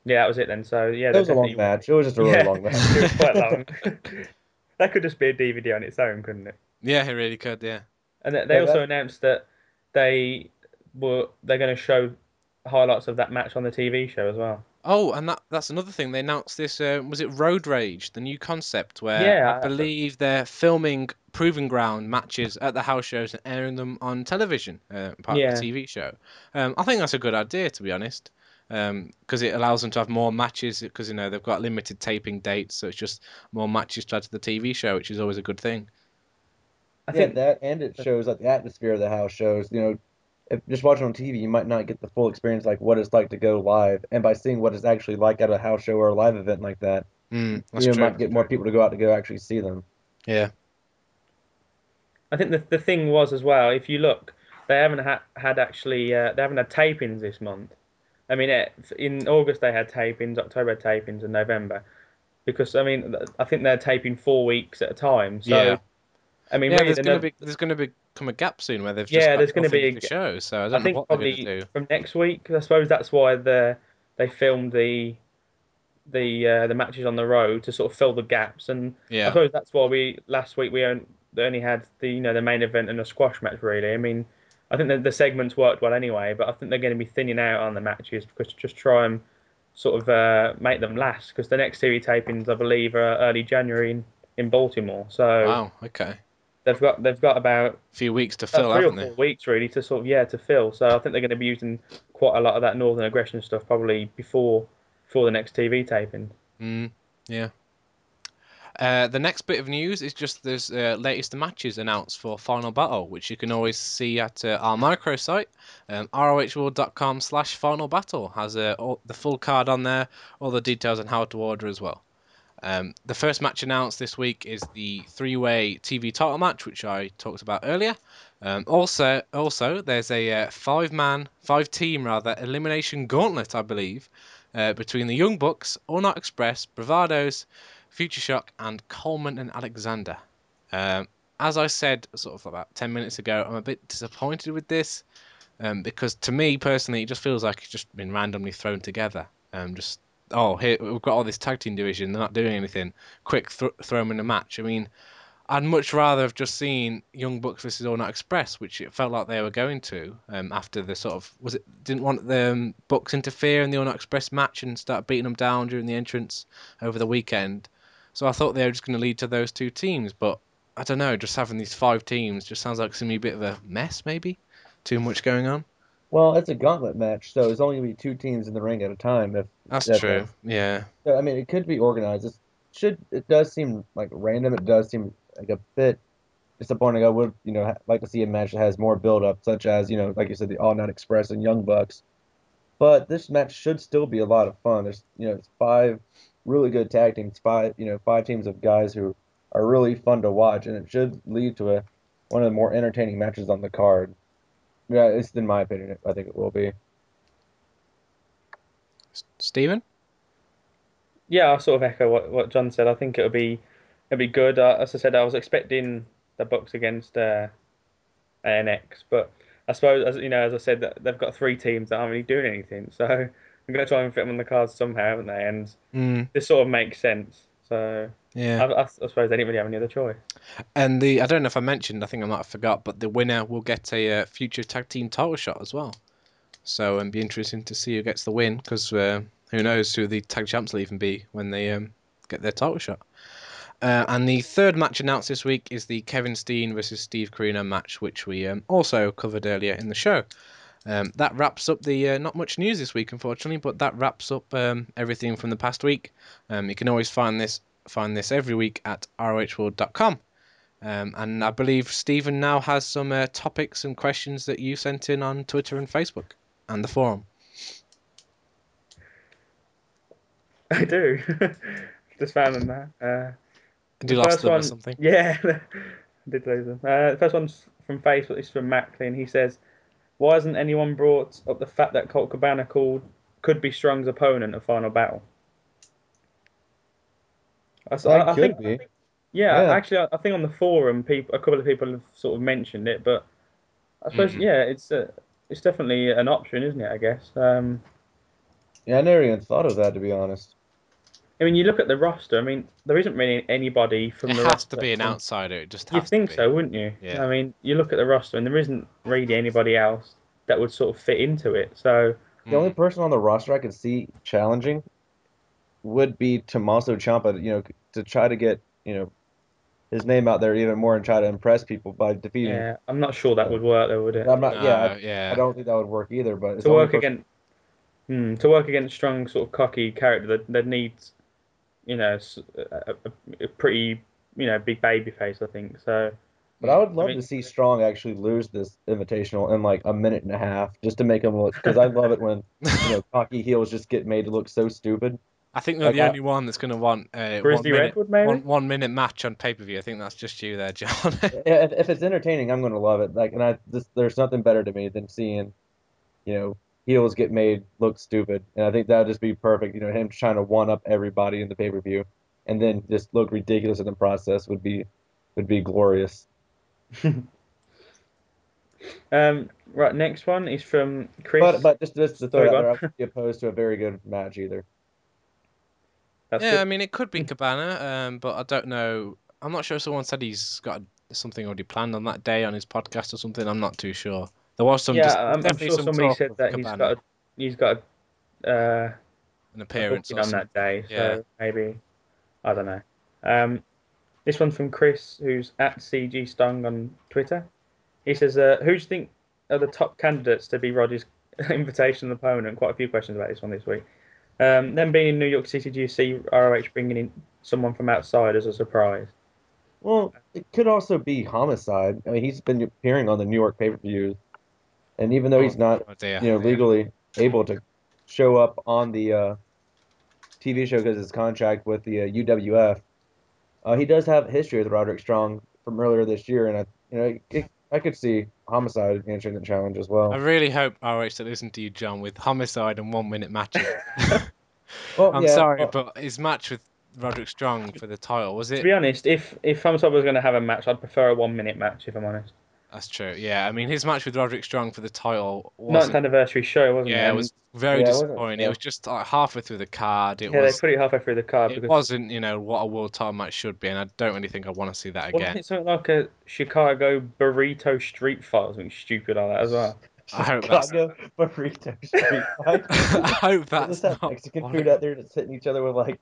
Yeah, that was it then. So yeah, That was a long definitely- match. It was just a really Yeah, long <laughs> match. it was quite long. <laughs> <laughs> that could just be a DVD on its own, couldn't it? Yeah, it really could. Yeah. And they, they Yeah, also that- announced that they were they're going to show highlights of that match on the TV show as well. Oh, and that that's another thing. They announced this. Uh, was it Road Rage, the new concept where Yeah, I I- believe they're filming proving ground matches at the house shows and airing them on television, uh, part Yeah. of the TV show. Um, I think that's a good idea, to be honest, because it allows them to have more matches. Because you know they've got limited taping dates, so it's just more matches to add to the TV show, which is always a good thing. I yeah, think that and it shows like the atmosphere of the house shows. You know, if just watching on TV, you might not get the full experience like what it's like to go live, and by seeing what it's actually like at a house show or a live event like that, Mm, you true. might get more people to go out to go actually see them. Yeah. I think the the thing was as well. If you look, they haven't had had actually uh, they haven't had tapings this month. I mean, it, in August they had tapings, October had tapings, and November, because I mean, I think they're taping four weeks at a time. So, Yeah. I mean, yeah, really, there's gonna be there's gonna become a gap soon where they've Yeah, there's gonna be nothing a show. So I don't I know think what probably do. from next week. I suppose that's why the they filmed the the uh, the matches on the road to sort of fill the gaps, and yeah. I suppose that's why we last week we only, only had the you know the main event and a squash match really. I mean, I think the, the segments worked well anyway, but I think they're going to be thinning out on the matches because to just try and sort of uh, make them last because the next series tapings I believe are early January in, in Baltimore, so Wow. Okay. They've got they've got about few weeks to fill, three or four they? weeks really to sort of yeah to fill. So I think they're going to be using quite a lot of that northern aggression stuff probably before before the next TV taping. Mm, yeah. Uh, the next bit of news is just there's uh, latest matches announced for Final Battle, which you can always see at uh, our microsite. Um, rohworld.com slash Final Battle has uh, all, the full card on there, all the details on how to order as well. Um, the first match announced this week is the three-way TV title match, which I talked about earlier. Um, also, also there's a uh, five-man, five-team rather, elimination gauntlet, I believe, uh, between the Young Bucks, All Night Express, Bravados, Future Shock, and Coleman and Alexander. Um, as I said sort of about 10 minutes ago, I'm a bit disappointed with this um, because to me personally, it just feels like it's just been randomly thrown together. Um, just, oh, here we've got all this tag team division, they're not doing anything. Quick, th- throw them in a match. I mean, I'd much rather have just seen Young Bucks versus All Night Express, which it felt like they were going to um, after the sort of was it didn't want the um, Bucks interfere in the All Night Express match and start beating them down during the entrance over the weekend. So I thought they were just going to lead to those two teams, but I don't know. Just having these five teams just sounds like it's gonna be a bit of a mess, maybe. Too much going on. Well, it's a gauntlet match, so it's only gonna be two teams in the ring at a time. If That's true. Yeah. so, I mean, it could be organized. It should. It does seem like random. It does seem like a bit disappointing. I would, you know, ha- like to see a match that has more build up, such as, you know, like you said, the All Night Express and Young Bucks. But this match should still be a lot of fun. There's, you know, it's five really good tag teams, five, you know, five teams of guys who are really fun to watch, and it should lead to a one of the more entertaining matches on the card. Yeah, at least in my opinion, I think it will be. S- Stephen. Yeah, I sort of echo what, what John said. I think it'll be it'll be good. Uh, as I said, I was expecting the Bucks against uh, ANX, but I suppose as you know, as I said, that they've got three teams that aren't really doing anything, so <laughs> I'm going to try and fit them on the cards somehow, haven't they? And Mm, this sort of makes sense. So yeah. I, I, I suppose they didn't really have any other choice. And the I don't know if I mentioned, I think I might have forgot, but the winner will get a uh, future tag team title shot as well. So it'll be interesting to see who gets the win because uh, who knows who the tag champs will even be when they um, get their title shot. Uh, and the third match announced this week is the Kevin Steen versus Steve Corino match, which we um, also covered earlier in the show. Um, that wraps up the uh, not much news this week, unfortunately, but that wraps up um, everything from the past week. Um, you can always find this find this every week at rohworld.com. Um, and I believe Stephen now has some uh, topics and questions that you sent in on Twitter and Facebook and the forum. I do. <laughs> Just found them there. Uh, Did you The lost first them or one- something? Yeah, <laughs> I did lose them. Uh, the first one's from Facebook. It's from Macklin. He says, "Why hasn't anyone brought up the fact that Colt Cabana called could be Strong's opponent at Final Battle?" I, I, I could think, be. yeah, Yeah. actually, I, I think on the forum, people, a couple of people have sort of mentioned it, but I suppose, Mhm. yeah, it's uh, it's definitely an option, isn't it? I guess. Um, Yeah, I never even thought of that to be honest. I mean, you look at the roster. I mean, there isn't really anybody from It the has roster to be an outsider. It just You'd has think be. so, wouldn't you? Yeah. I mean, you look at the roster, and there isn't really anybody else that would sort of fit into it. So, The only Mm. person on the roster I could see challenging would be Tommaso Ciampa, you know, to try to get, you know, his name out there even more and try to impress people by defeating. yeah, I'm not sure that would work, though, would it? I'm not, No, yeah, I, yeah. I don't think that would work either. But to work person- against, hmm, to work against strong, sort of cocky character that, that needs, you know, a pretty, you know, big baby face. I think so. But I would love mean- to see Strong actually lose this invitational in like a minute and a half, just to make him look. Because I love it when you know cocky heels just get made to look so stupid. I think they're Like, the I- only one that's going to want uh, one Grizzly minute, one, one minute match on pay per view. I think that's just you there, John. <laughs> Yeah, if, if it's entertaining, I'm going to love it. Like, and I just there's nothing better to me than seeing, you know, heels get made look stupid, and I think that would just be perfect. You know, him trying to one up everybody in the pay per view, and then just look ridiculous in the process would be would be glorious. <laughs> Um, right, next one is from Chris. But but just just to throw Sorry, it out there, I on. wouldn't be opposed to a very good match either. That's yeah, good. I mean, it could be Cabana, um, but I don't know. I'm not sure. If someone said he's got something already planned on that day on his podcast or something. I'm not too sure. There was some. yeah, dis- I'm, I'm sure some somebody said that he's Cabana, got a, he's got a, uh, an appearance booking on that day. Yeah. Maybe I don't know. Um, this one from Chris, who's at CG Stung on Twitter. He says, uh, "Who do you think are the top candidates to be Roddy's <laughs> invitation opponent?" Quite a few questions about this one this week. Um, then being in New York City, do you see ROH bringing in someone from outside as a surprise? Well, it could also be Homicide. I mean, he's been appearing on the New York pay per views, and even though he's not Oh dear. you know, legally able to show up on the uh, TV show because his contract with the uh, UWF. Uh, he does have a history with Roderick Strong from earlier this year, and I, you know, it, I could see Homicide answering the challenge as well. I really hope ROH that listen to you, John, with homicide and one minute matches. <laughs> Well, I'm yeah, sorry, well, but his match with Roderick Strong for the title was it? To be honest, if if Homicide was going to have a match, I'd prefer a one minute match. If I'm honest, That's true. Yeah, I mean his match with Roderick Strong for the title ninth wasn't. anniversary show, wasn't Yeah, it? it was very Yeah, it wasn't- disappointing. yeah. It was just like halfway through the card. It yeah, was. they put it halfway through the card It because wasn't, you know, what a world title match should be, and I don't really think I want to see that Wasn't again. it something like a Chicago burrito street fight or something stupid like that as well? I hope that's. Chicago <laughs> burrito street fight. <laughs> I hope They that's just have not. Mexican what food out there just hitting each other with like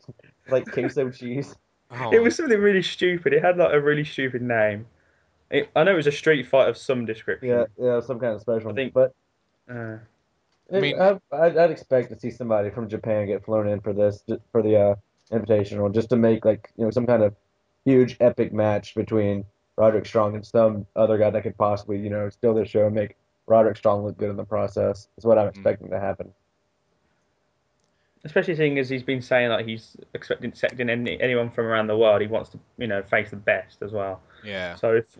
like queso cheese. Oh, It was something really stupid. It had like a really stupid name. It, I know it was a street fight of some description. Yeah, yeah, some kind of special. I think- but Uh, I mean- I, I'd, I'd expect to see somebody from Japan get flown in for this, for the uh, invitational, just to make like you know some kind of huge epic match between Roderick Strong and some other guy that could possibly you know steal the show and make Roderick Strong look good in the process. Is what I'm Mm. expecting to happen. Especially seeing as he's been saying like he's expecting accepting any, anyone from around the world. He wants to you know face the best as well. yeah. So if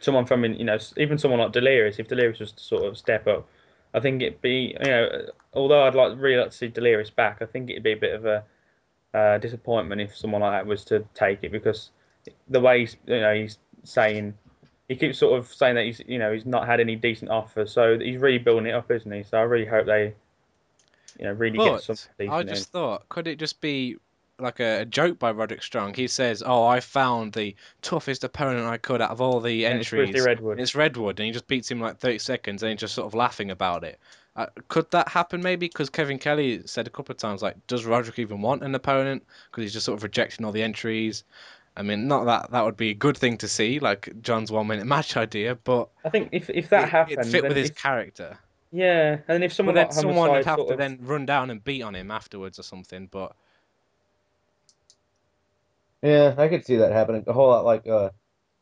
someone from you know even someone like Delirious, if Delirious was to sort of step up, I think it'd be you know although I'd like really like to see Delirious back, I think it'd be a bit of a uh, disappointment if someone like that was to take it because the way he's you know he's saying he keeps sort of saying that he's you know he's not had any decent offers, so he's really building it up, isn't he? So I really hope they you know really get But decent I in. just thought, could it just be like a, joke by Roderick Strong? He says, "Oh, I found the toughest opponent I could out of all the it's entries. Grizzly Redwood. It's Redwood, and he just beats him like 30 seconds, and he's just sort of laughing about it. Uh, could that happen maybe? Because Kevin Kelly said a couple of times, like, does Roderick even want an opponent? Because he's just sort of rejecting all the entries. I mean, not that that would be a good thing to see, like John's one minute match <laughs> idea, but I think if if that it, happened, it fit with his if- character. Yeah, and then if But someone then like someone would have to of- then run down and beat on him afterwards or something. But Yeah, I could see that happening. A whole lot like uh,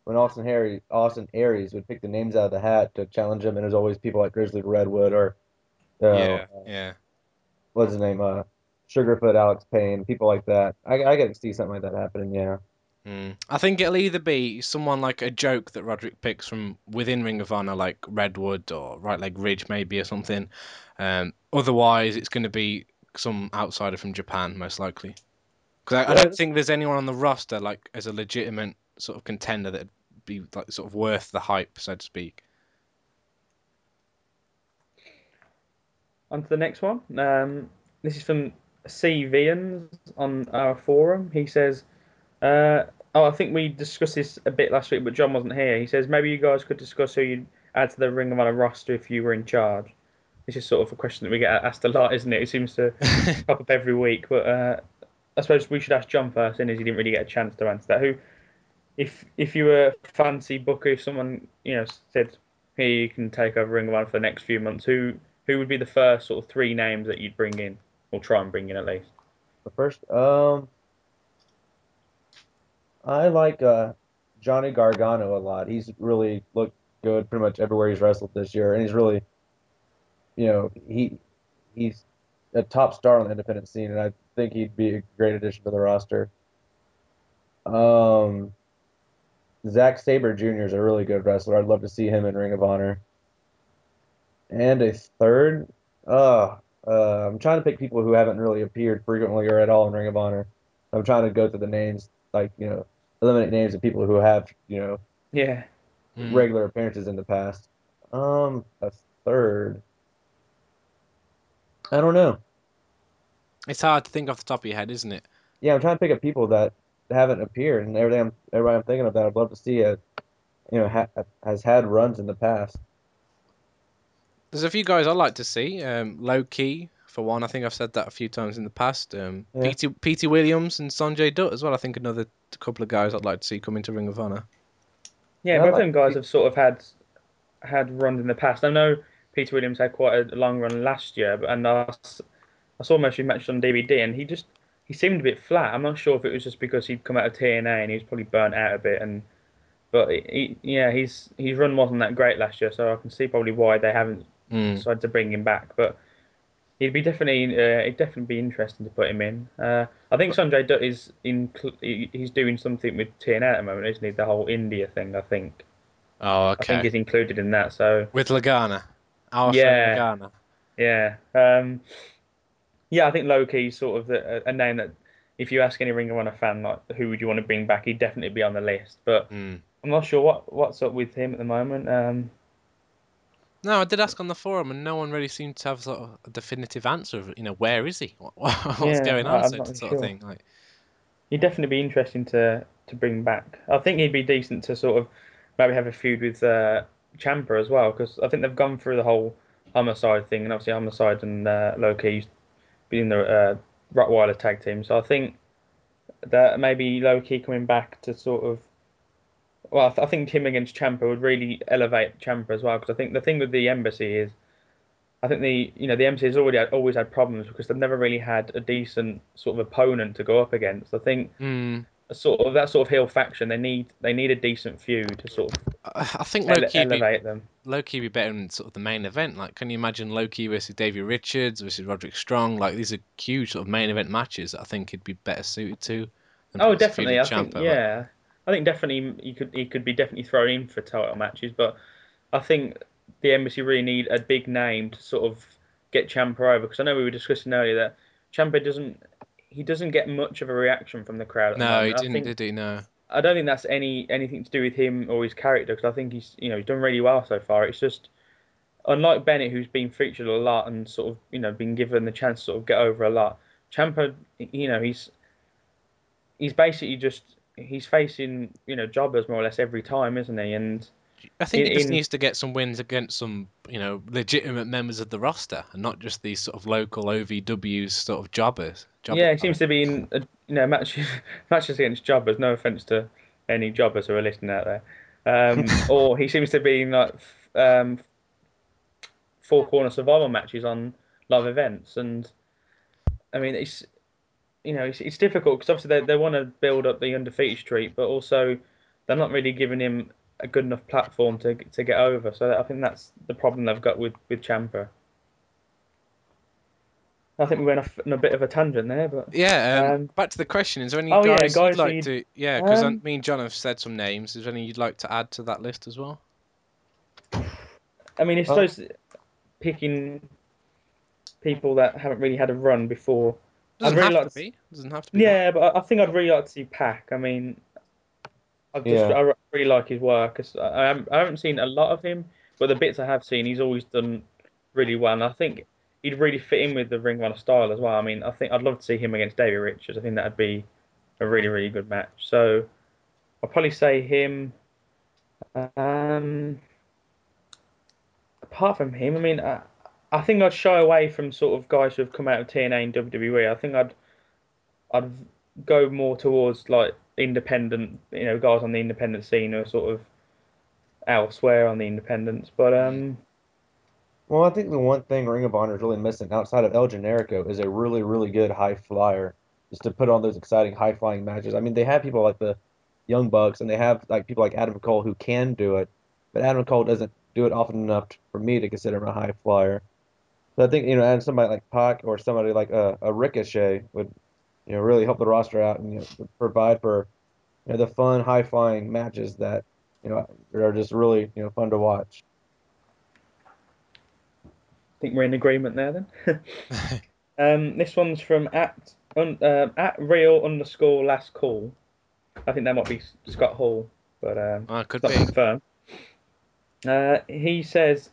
when Austin Harry, Austin Aries would pick the names out of the hat to challenge him, and there's always people like Grizzly Redwood or uh, yeah, yeah. what's his name, uh, Sugarfoot Alex Payne, people like that. I I could see something like that happening. Yeah. Mm. I think it'll either be someone like a joke that Roderick picks from within Ring of Honor, like Redwood or Right Leg Ridge, maybe, or something. Um, otherwise, it's going to be some outsider from Japan, most likely. Because I, I don't think there's anyone on the roster like as a legitimate sort of contender that'd be like sort of worth the hype, so to speak. On to the next one. Um, this is from C. Vians on our forum. He says, uh, "Oh, I think we discussed this a bit last week, but John wasn't here." He says maybe you guys could discuss who you'd add to the Ring of Honor roster if you were in charge. This is sort of a question that we get asked a lot, isn't it? It seems to <laughs> pop up every week. But uh, I suppose we should ask John first, in as he didn't really get a chance to answer that. Who, if if you were a fancy booker, if someone you know said, "Here you can take over Ring of Honor for the next few months," who who would be the first sort of three names that you'd bring in, or try and bring in at least? The first, um, I like uh, Johnny Gargano a lot. He's really looked good pretty much everywhere he's wrestled this year, and he's really, you know, he he's a top star on the independent scene, and I think he'd be a great addition to the roster. Um, Zack Sabre Jr. is a really good wrestler. I'd love to see him in Ring of Honor. And a third, uh, uh, I'm trying to pick people who haven't really appeared frequently or at all in Ring of Honor. I'm trying to go through the names, like you know, eliminate names of people who have you know Yeah, Mm. regular appearances in the past. Um, a third. I don't know. It's hard to think off the top of your head, isn't it? Yeah, I'm trying to pick up people that haven't appeared, and everything I'm, everybody I'm thinking of that I'd love to see a, you know, ha has had runs in the past. There's a few guys I'd like to see. Um, Low Ki for one. I think I've said that a few times in the past. Um, Yeah. Petey, Petey Williams and Sanjay Dutt as well. I think another couple of guys I'd like to see come into Ring of Honor. yeah. Yeah, both like- of them guys have sort of had had runs in the past. I know Petey Williams had quite a long run last year, but and I, s- I saw most of his matches on DVD, and he just he seemed a bit flat. I'm not sure if it was just because he'd come out of TNA and he was probably burnt out a bit, and but he, yeah, his his run wasn't that great last year, so I can see probably why they haven't Mm. decided to bring him back. But he'd be definitely uh, it'd definitely be interesting to put him in. Uh, I think Sanjay Dutt is in he's doing something with TNA at the moment, isn't he? The whole India thing. I think Oh, okay. I think he's included in that. So With Lagana. Our Yeah. friend Lagana. yeah, um, yeah. I think Low Ki's sort of the, a, a name that if you ask any Ring of Honor fan like who would you want to bring back, he'd definitely be on the list. But Mm. I'm not sure what what's up with him at the moment. Um, No, I did ask on the forum, and no one really seemed to have sort of a definitive answer. Of, you know, where is he? <laughs> What, what's Yeah, going on? So, sort of thing. Like, he'd definitely be interesting to to bring back. I think he'd be decent to sort of maybe have a feud with uh, Ciampa as well because I think they've gone through the whole homicide thing and obviously homicide and uh, Low Ki used be in the uh, Rottweiler tag team. So I think that maybe Low Ki coming back to sort of well, I, th- I think him against Ciampa would really elevate Ciampa as well because I think the thing with the embassy is. I think the you know the embassy has already had, always had problems because they've never really had a decent sort of opponent to go up against. I think mm, a sort of that sort of heel faction. They need they need a decent feud to sort of I I think ele- Low Ki be, elevate them. Low Ki be better in sort of the main event. Like, can you imagine Low Ki versus Davey Richards versus Roderick Strong? Like, these are huge sort of main event matches that I think he'd be better suited to. than Oh, perhaps a feud definitely. I with think like- yeah. I think definitely he could he could be definitely thrown in for title matches, but I think the embassy really need a big name to sort of get Ciampa over because I know we were discussing earlier that Ciampa doesn't he doesn't get much of a reaction from the crowd. The No, he. Didn't, think- did he? No. I don't think that's any anything to do with him or his character because I think he's you know he's done really well so far. It's just unlike Bennett who's been featured a lot and sort of you know been given the chance to sort of get over a lot. Ciampa, you know he's he's basically just he's facing you know jobbers more or less every time, isn't he? And I think he just in- needs to get some wins against some, you know, legitimate members of the roster, and not just these sort of local OVWs, sort of jobbers. jobber yeah, he seems to be in you know matches <laughs> matches against jobbers. No offense to any jobbers who are listening out there. Um, <laughs> or he seems to be in like f- um, four corner survival matches on live events, and I mean it's you know it's, it's difficult because obviously they they want to build up the undefeated streak, but also they're not really giving him a good enough platform to to get over. So I think that's the problem they've got with with Ciampa. I think we went off on a bit of a tangent there, but Yeah, um, Um, back to the question. Is there any oh, yeah, guys, guys you'd like who to? Yeah, because um, me and John have said some names. Is there any you'd like to add to that list as well? I mean, it's Oh. suppose picking people that haven't really had a run before Doesn't really have like to to- be. Doesn't have to be. Yeah, but I- I think I'd really like to see Pac. I mean, I just Yeah. I really like his work. It's- I, I haven't, seen a lot of him, but the bits I have seen, he's always done really well. And I think he'd really fit in with the Ring of Honor style as well. I mean, I think I'd love to see him against Davey Richards. I think that'd be a really really good match. So I'll probably say him. Um, apart from him, I mean, I, I think I'd shy away from sort of guys who have come out of TNA and WWE. I think I'd I'd go more towards like independent, you know, guys on the independent scene or sort of elsewhere on the independents. But um, Well, I think the one thing Ring of Honor is really missing outside of El Generico is a really, really good high flyer, just to put on those exciting high flying matches. I mean, they have people like the Young Bucks, and they have like people like Adam Cole who can do it, but Adam Cole doesn't do it often enough for me to consider him a high flyer. So I think you know, adding somebody like Pac or somebody like a, a Ricochet would, you know, really help the roster out and you know, provide for you know the fun high flying matches that you know are just really you know fun to watch. I think we're in agreement there then. <laughs> <laughs> um, this one's from at un, uh, at real underscore last call. I think that might be Scott Hall, but um, Ah, could be. not confirmed. Uh, he says,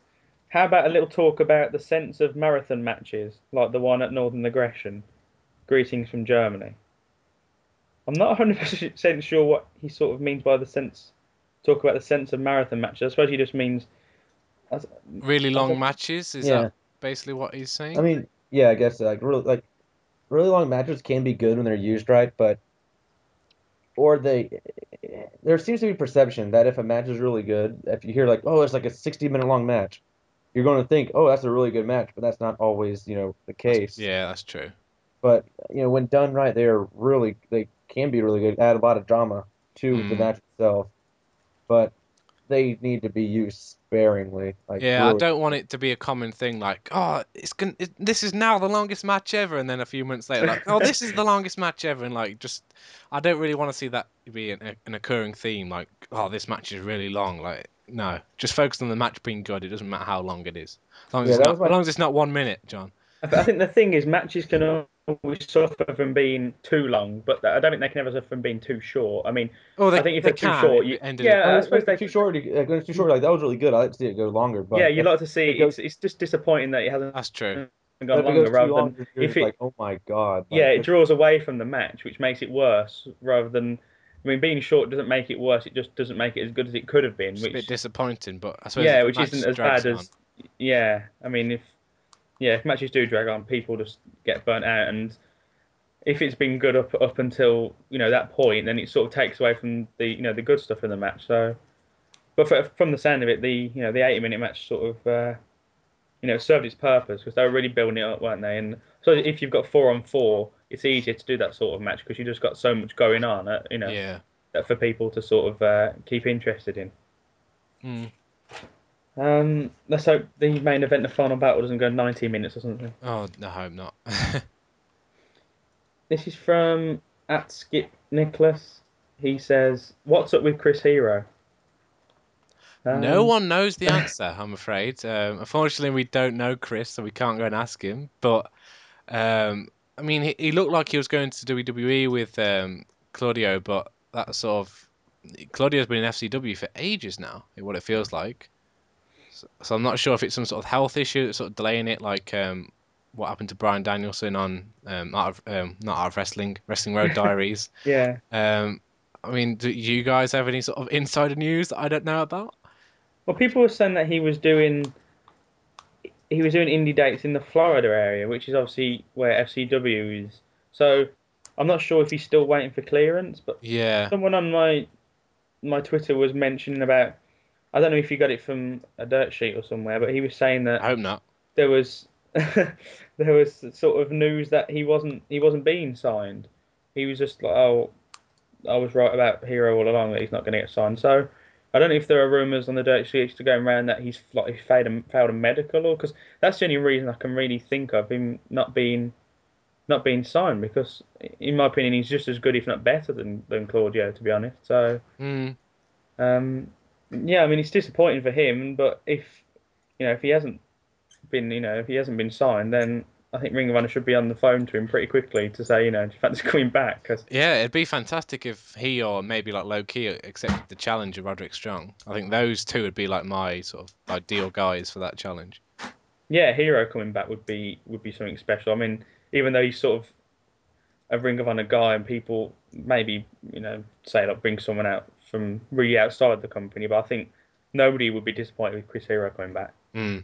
"How about a little talk about the sense of marathon matches, like the one at Northern Aggression? Greetings from Germany." I'm not 100 <laughs> percent sure what he sort of means by the sense. Talk about the sense of marathon matches. I suppose he just means. Really long Okay. matches. Is Yeah. that basically what he's saying? I mean, yeah, I guess like really like really long matches can be good when they're used right, but or they there seems to be perception that if a match is really good, if you hear like, oh, it's like a 60 minute long match, you're going to think, oh, that's a really good match, but that's not always, you know, the case. yeah, that's true. But you know, when done right, they are really they can be really good, add a lot of drama to the Mm. match itself. But they need to be used sparingly. Like Yeah, I don't want it to be a common thing like, oh, it's going it, this is now the longest match ever, and then a few months later, like, oh, this is the longest match ever, and like, just, I don't really want to see that be an, an occurring theme. Like, oh, this match is really long. Like, no, just focus on the match being good. It doesn't matter how long it is, as long as, Yeah, it's, not, my- as, long as it's not one minute, John. I think the thing is matches can always suffer from being too long, but I don't think they can ever suffer from being too short. I mean, Oh, they, I think if they they're too short, it you- ended yeah, I I suppose expecting they- too short. to- uh, When too short, like that was really good. I like to see it go longer. But yeah, you if- like to see. it goes- It's, it's just disappointing that it hasn't That's true. if gone longer rather long, than if it- like, oh my god. yeah, it draws away from the match, which makes it worse rather than. I mean, being short doesn't make it worse. It just doesn't make it as good as it could have been. It's a bit disappointing, but I suppose yeah, which isn't as bad on- as. Yeah, I mean, if yeah, if matches do drag on, people just get burnt out, and if it's been good up up until you know that point, then it sort of takes away from the you know the good stuff in the match. So, but for, from the sound of it, the you know the eighty minute match sort of uh, you know served its purpose because they were really building it up, weren't they? And so if you've got four on four, it's easier to do that sort of match because you just got so much going on, uh, you know, Yeah. for people to sort of uh, keep interested in. Mm. Um, let's hope the main event, the final battle, doesn't go 90 minutes or something. Oh, no, I hope not. <laughs> This is from at Skip Nicholas. He says, "What's up with Chris Hero?" no Um, one knows the answer, I'm afraid. Um, unfortunately, we don't know Chris, so we can't go and ask him. But um, I mean, he, he looked like he was going to WWE with um, Claudio, but that sort of Claudio's been in FCW for ages now. What it feels like. So, so I'm not sure if it's some sort of health issue that's sort of delaying it, like um, what happened to Bryan Danielson on um, Art of, um, not Art of Wrestling, Wrestling Road <laughs> Diaries. Yeah, Um, I mean, do you guys have any sort of insider news that I don't know about? well, people were saying that he was doing he was doing indie dates in the Florida area, which is obviously where FCW is. So I'm not sure if he's still waiting for clearance, but Yeah. someone on my my Twitter was mentioning about. I don't know if you got it from a dirt sheet or somewhere, but he was saying that I hope not. there was <laughs> there was sort of news that he wasn't he wasn't being signed. He was just like, oh, I was right about Hero all along that he's not going to get signed. So I don't know if there are rumours on the dirt sheets to going around that he's like he failed a, failed a medical or because that's the only reason I can really think of him not being not being signed because in my opinion he's just as good if not better than than Claudio to be honest. So Mm, um, yeah, I mean it's disappointing for him, but if you know if he hasn't been you know if he hasn't been signed, then I think Ring of Honor should be on the phone to him pretty quickly to say, you know, do you fancy <laughs> coming back? 'Cause- Yeah, it'd be fantastic if he or maybe like Low Ki accepted the challenge of Roderick Strong. I think those two would be like my sort of ideal guys for that challenge. yeah, Hero coming back would be would be something special. I mean, even though he's sort of a Ring of Honor guy, and people maybe you know say like bring someone out from really outside the company, but I think nobody would be disappointed with Chris Hero coming back. Mm.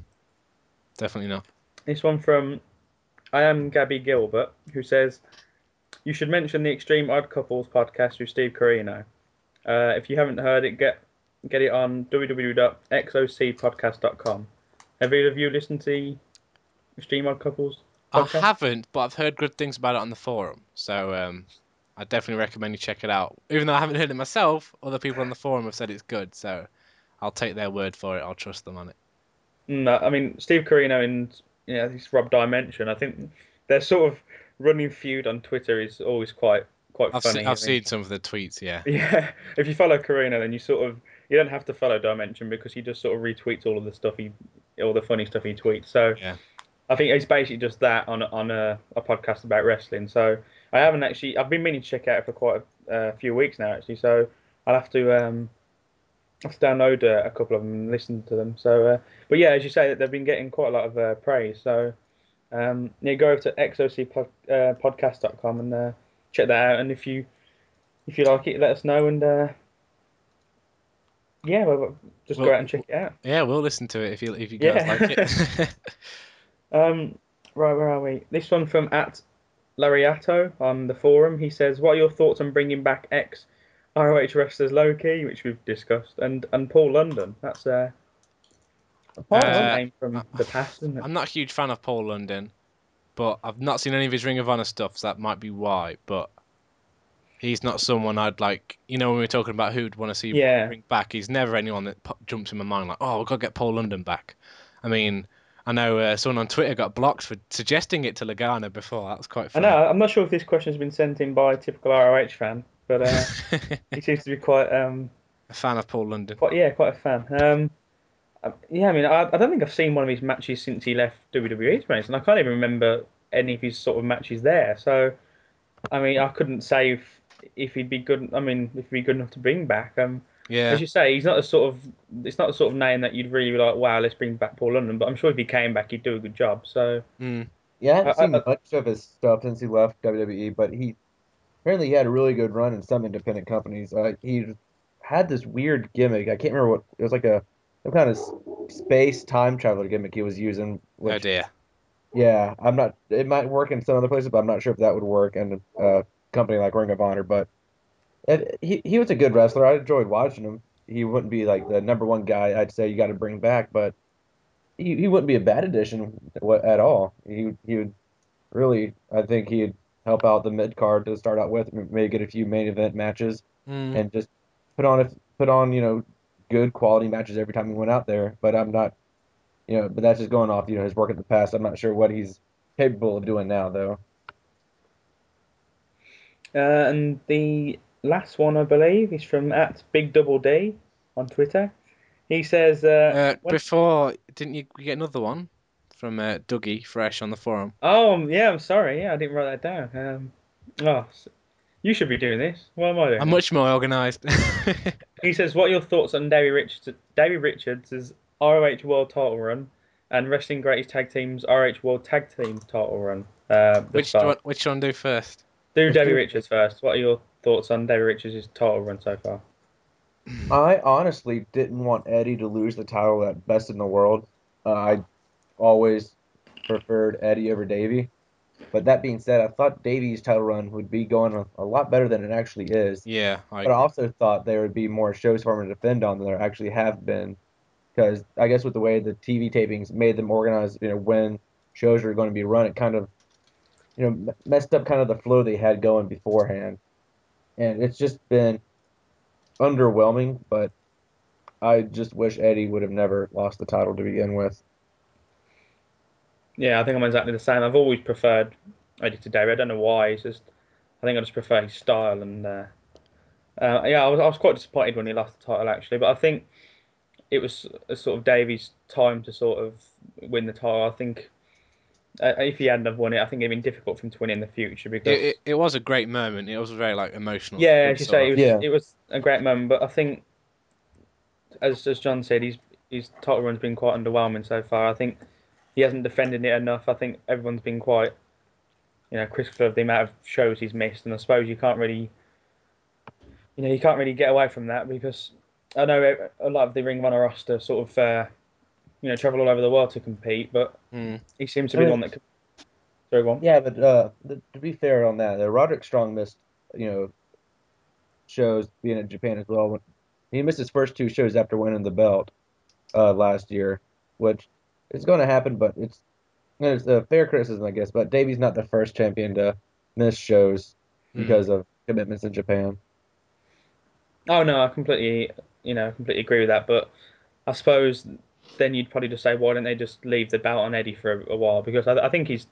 Definitely not. This one from I am Gabby Gilbert, who says you should mention the Extreme Odd Couples podcast with Steve Corino. Uh, if you haven't heard it, get get it on www.xocpodcast.com. Have either of you listened to Extreme Odd Couples? I haven't, but I've heard good things about it on the forum. So um, I definitely recommend you check it out. Even though I haven't heard it myself, other people on the forum have said it's good. So I'll take their word for it. I'll trust them on it. No, I mean Steve Corino and know, this Rob Dimension. I think their sort of running feud on Twitter is always quite quite I've, funny. se- I I've seen some of the tweets. Yeah. <laughs> Yeah, if you follow Corino, then you sort of you don't have to follow Dimension because he just sort of retweets all of the stuff he, all the funny stuff he tweets. So Yeah. I think it's basically just that on a- on a, a podcast about wrestling. So I haven't actually I've been meaning to check out for quite a uh, few weeks now actually. So I'll have to um have to download uh, a couple of them and listen to them. So uh, but yeah, as you say, they've been getting quite a lot of uh, praise. So um, yeah, go over to xocpod, uh, and uh, check that out. And if you if you like it, let us know. And uh, yeah, well, well, just go out and check it out. Yeah, we'll listen to it if you if you guys Yeah. like it. <laughs> <laughs> Um, right, where are we? This one from at Lariato on the forum. He says, "What are your thoughts on bringing back ex ROH wrestlers Low Ki, which we've discussed, and and Paul London? That's uh, Paul Uh, name from the past, isn't it? I'm not a huge fan of Paul London, but I've not seen any of his Ring of Honor stuff, so that might be why. But he's not someone I'd like. You know, when we are talking about who'd want to see Yeah. bring back, he's never anyone that po- jumps in my mind like, oh, we've got to get Paul London back. I mean, I know uh, someone on Twitter got blocked for suggesting it to Lagana before. That was quite I funny. know. I'm not sure if this question's been sent in by a typical ROH fan, but uh, <laughs> he seems to be quite um, a fan of Paul London. quite yeah, quite a fan. Um, uh, yeah, I mean, I, I don't think I've seen one of his matches since he left WWE, to be honest, and I can't even remember any of his sort of matches there. So, I mean, I couldn't say if, if he'd be good. I mean, if he'd be good enough to bring back. Um, Yeah, as you say, he's not a sort of it's not the sort of name that you'd really be like, wow, let's bring back Paul London. But I'm sure if he came back, he'd do a good job. So, mm, Yeah, I haven't I- seen I- much of his stuff since he left WWE, but he apparently he had a really good run in some independent companies. Uh, he had this weird gimmick. I can't remember what it was like a some kind of space time traveler gimmick he was using. oh dear. yeah, I'm not. It might work in some other places, but I'm not sure if that would work in a company like Ring of Honor. But it, he he was a good wrestler. I enjoyed watching him. He wouldn't be like the number one guy I'd say you got to bring back, but he, he wouldn't be a bad addition at all. He he would really, I think he'd help out the mid card to start out with, maybe get a few main event matches, Mm. and just put on a, put on you know good quality matches every time he went out there. But I'm not, you know, but that's just going off you know his work in the past. I'm not sure what he's capable of doing now though. uh, and the last one I believe is from at Big Double D on Twitter. He says, uh, Uh, before, didn't you get another one from uh, Dougie Fresh on the forum? "Oh yeah, I'm sorry, yeah, I didn't write that down." Um, oh, s- you should be doing this. Why am I doing? I'm this? much more organised. <laughs> He says, "What are your thoughts on Davey Richards? Davey Richards' ROH World Title run and Wrestling Greatest Tag Teams ROH World Tag Team Title run?" Uh, which do you want, which one do first? Do Davey <laughs> Richards first. What are your thoughts on Davey Richards' title run so far? I honestly didn't want Eddie to lose the title at Best in the World. Uh, I always preferred Eddie over Davey. But that being said, I thought Davey's title run would be going a, a lot better than it actually is. Yeah, I, But I also thought there would be more shows for him to defend on than there actually have been. Because I guess with the way the TV tapings made them organize, you know, when shows were going to be run, it kind of, you know, messed up kind of the flow they had going beforehand. And it's just been underwhelming, but I just wish Eddie would have never lost the title to begin with. Yeah, I think I'm exactly the same. I've always preferred Eddie to Davey. I don't know why. It's just I think I just prefer his style and uh, uh, yeah, I was I was quite disappointed when he lost the title actually, but I think it was a sort of Davey's time to sort of win the title. I think uh, if he hadn't have won it, I think it'd been difficult for him to win in the future because It, it, it was a great moment. It was very like emotional. yeah, as you say, it was, Yeah. it was a great moment. But I think, as as John said, he's his title run's been quite underwhelming so far. I think he hasn't defended it enough. I think everyone's been quite, you know, critical of the amount of shows he's missed, and I suppose you can't really, you know, you can't really get away from that because I know a lot of the Ring of Honor roster sort of, uh, you know, travel all over the world to compete, but Mm. he seems to be the one that. Could... Sorry, go on. Yeah, but uh, th- to be fair on that, uh, Roderick Strong missed, you know, shows being in Japan as well. He missed his first two shows after winning the belt uh, last year, which is going to happen, but it's it's a fair criticism, I guess. But Davey's not the first champion to miss shows Mm. because of commitments in Japan. Oh no, I completely, you know, completely agree with that. But I suppose then you'd probably just say, why don't they just leave the belt on Eddie for a, a while? Because I, I think he's,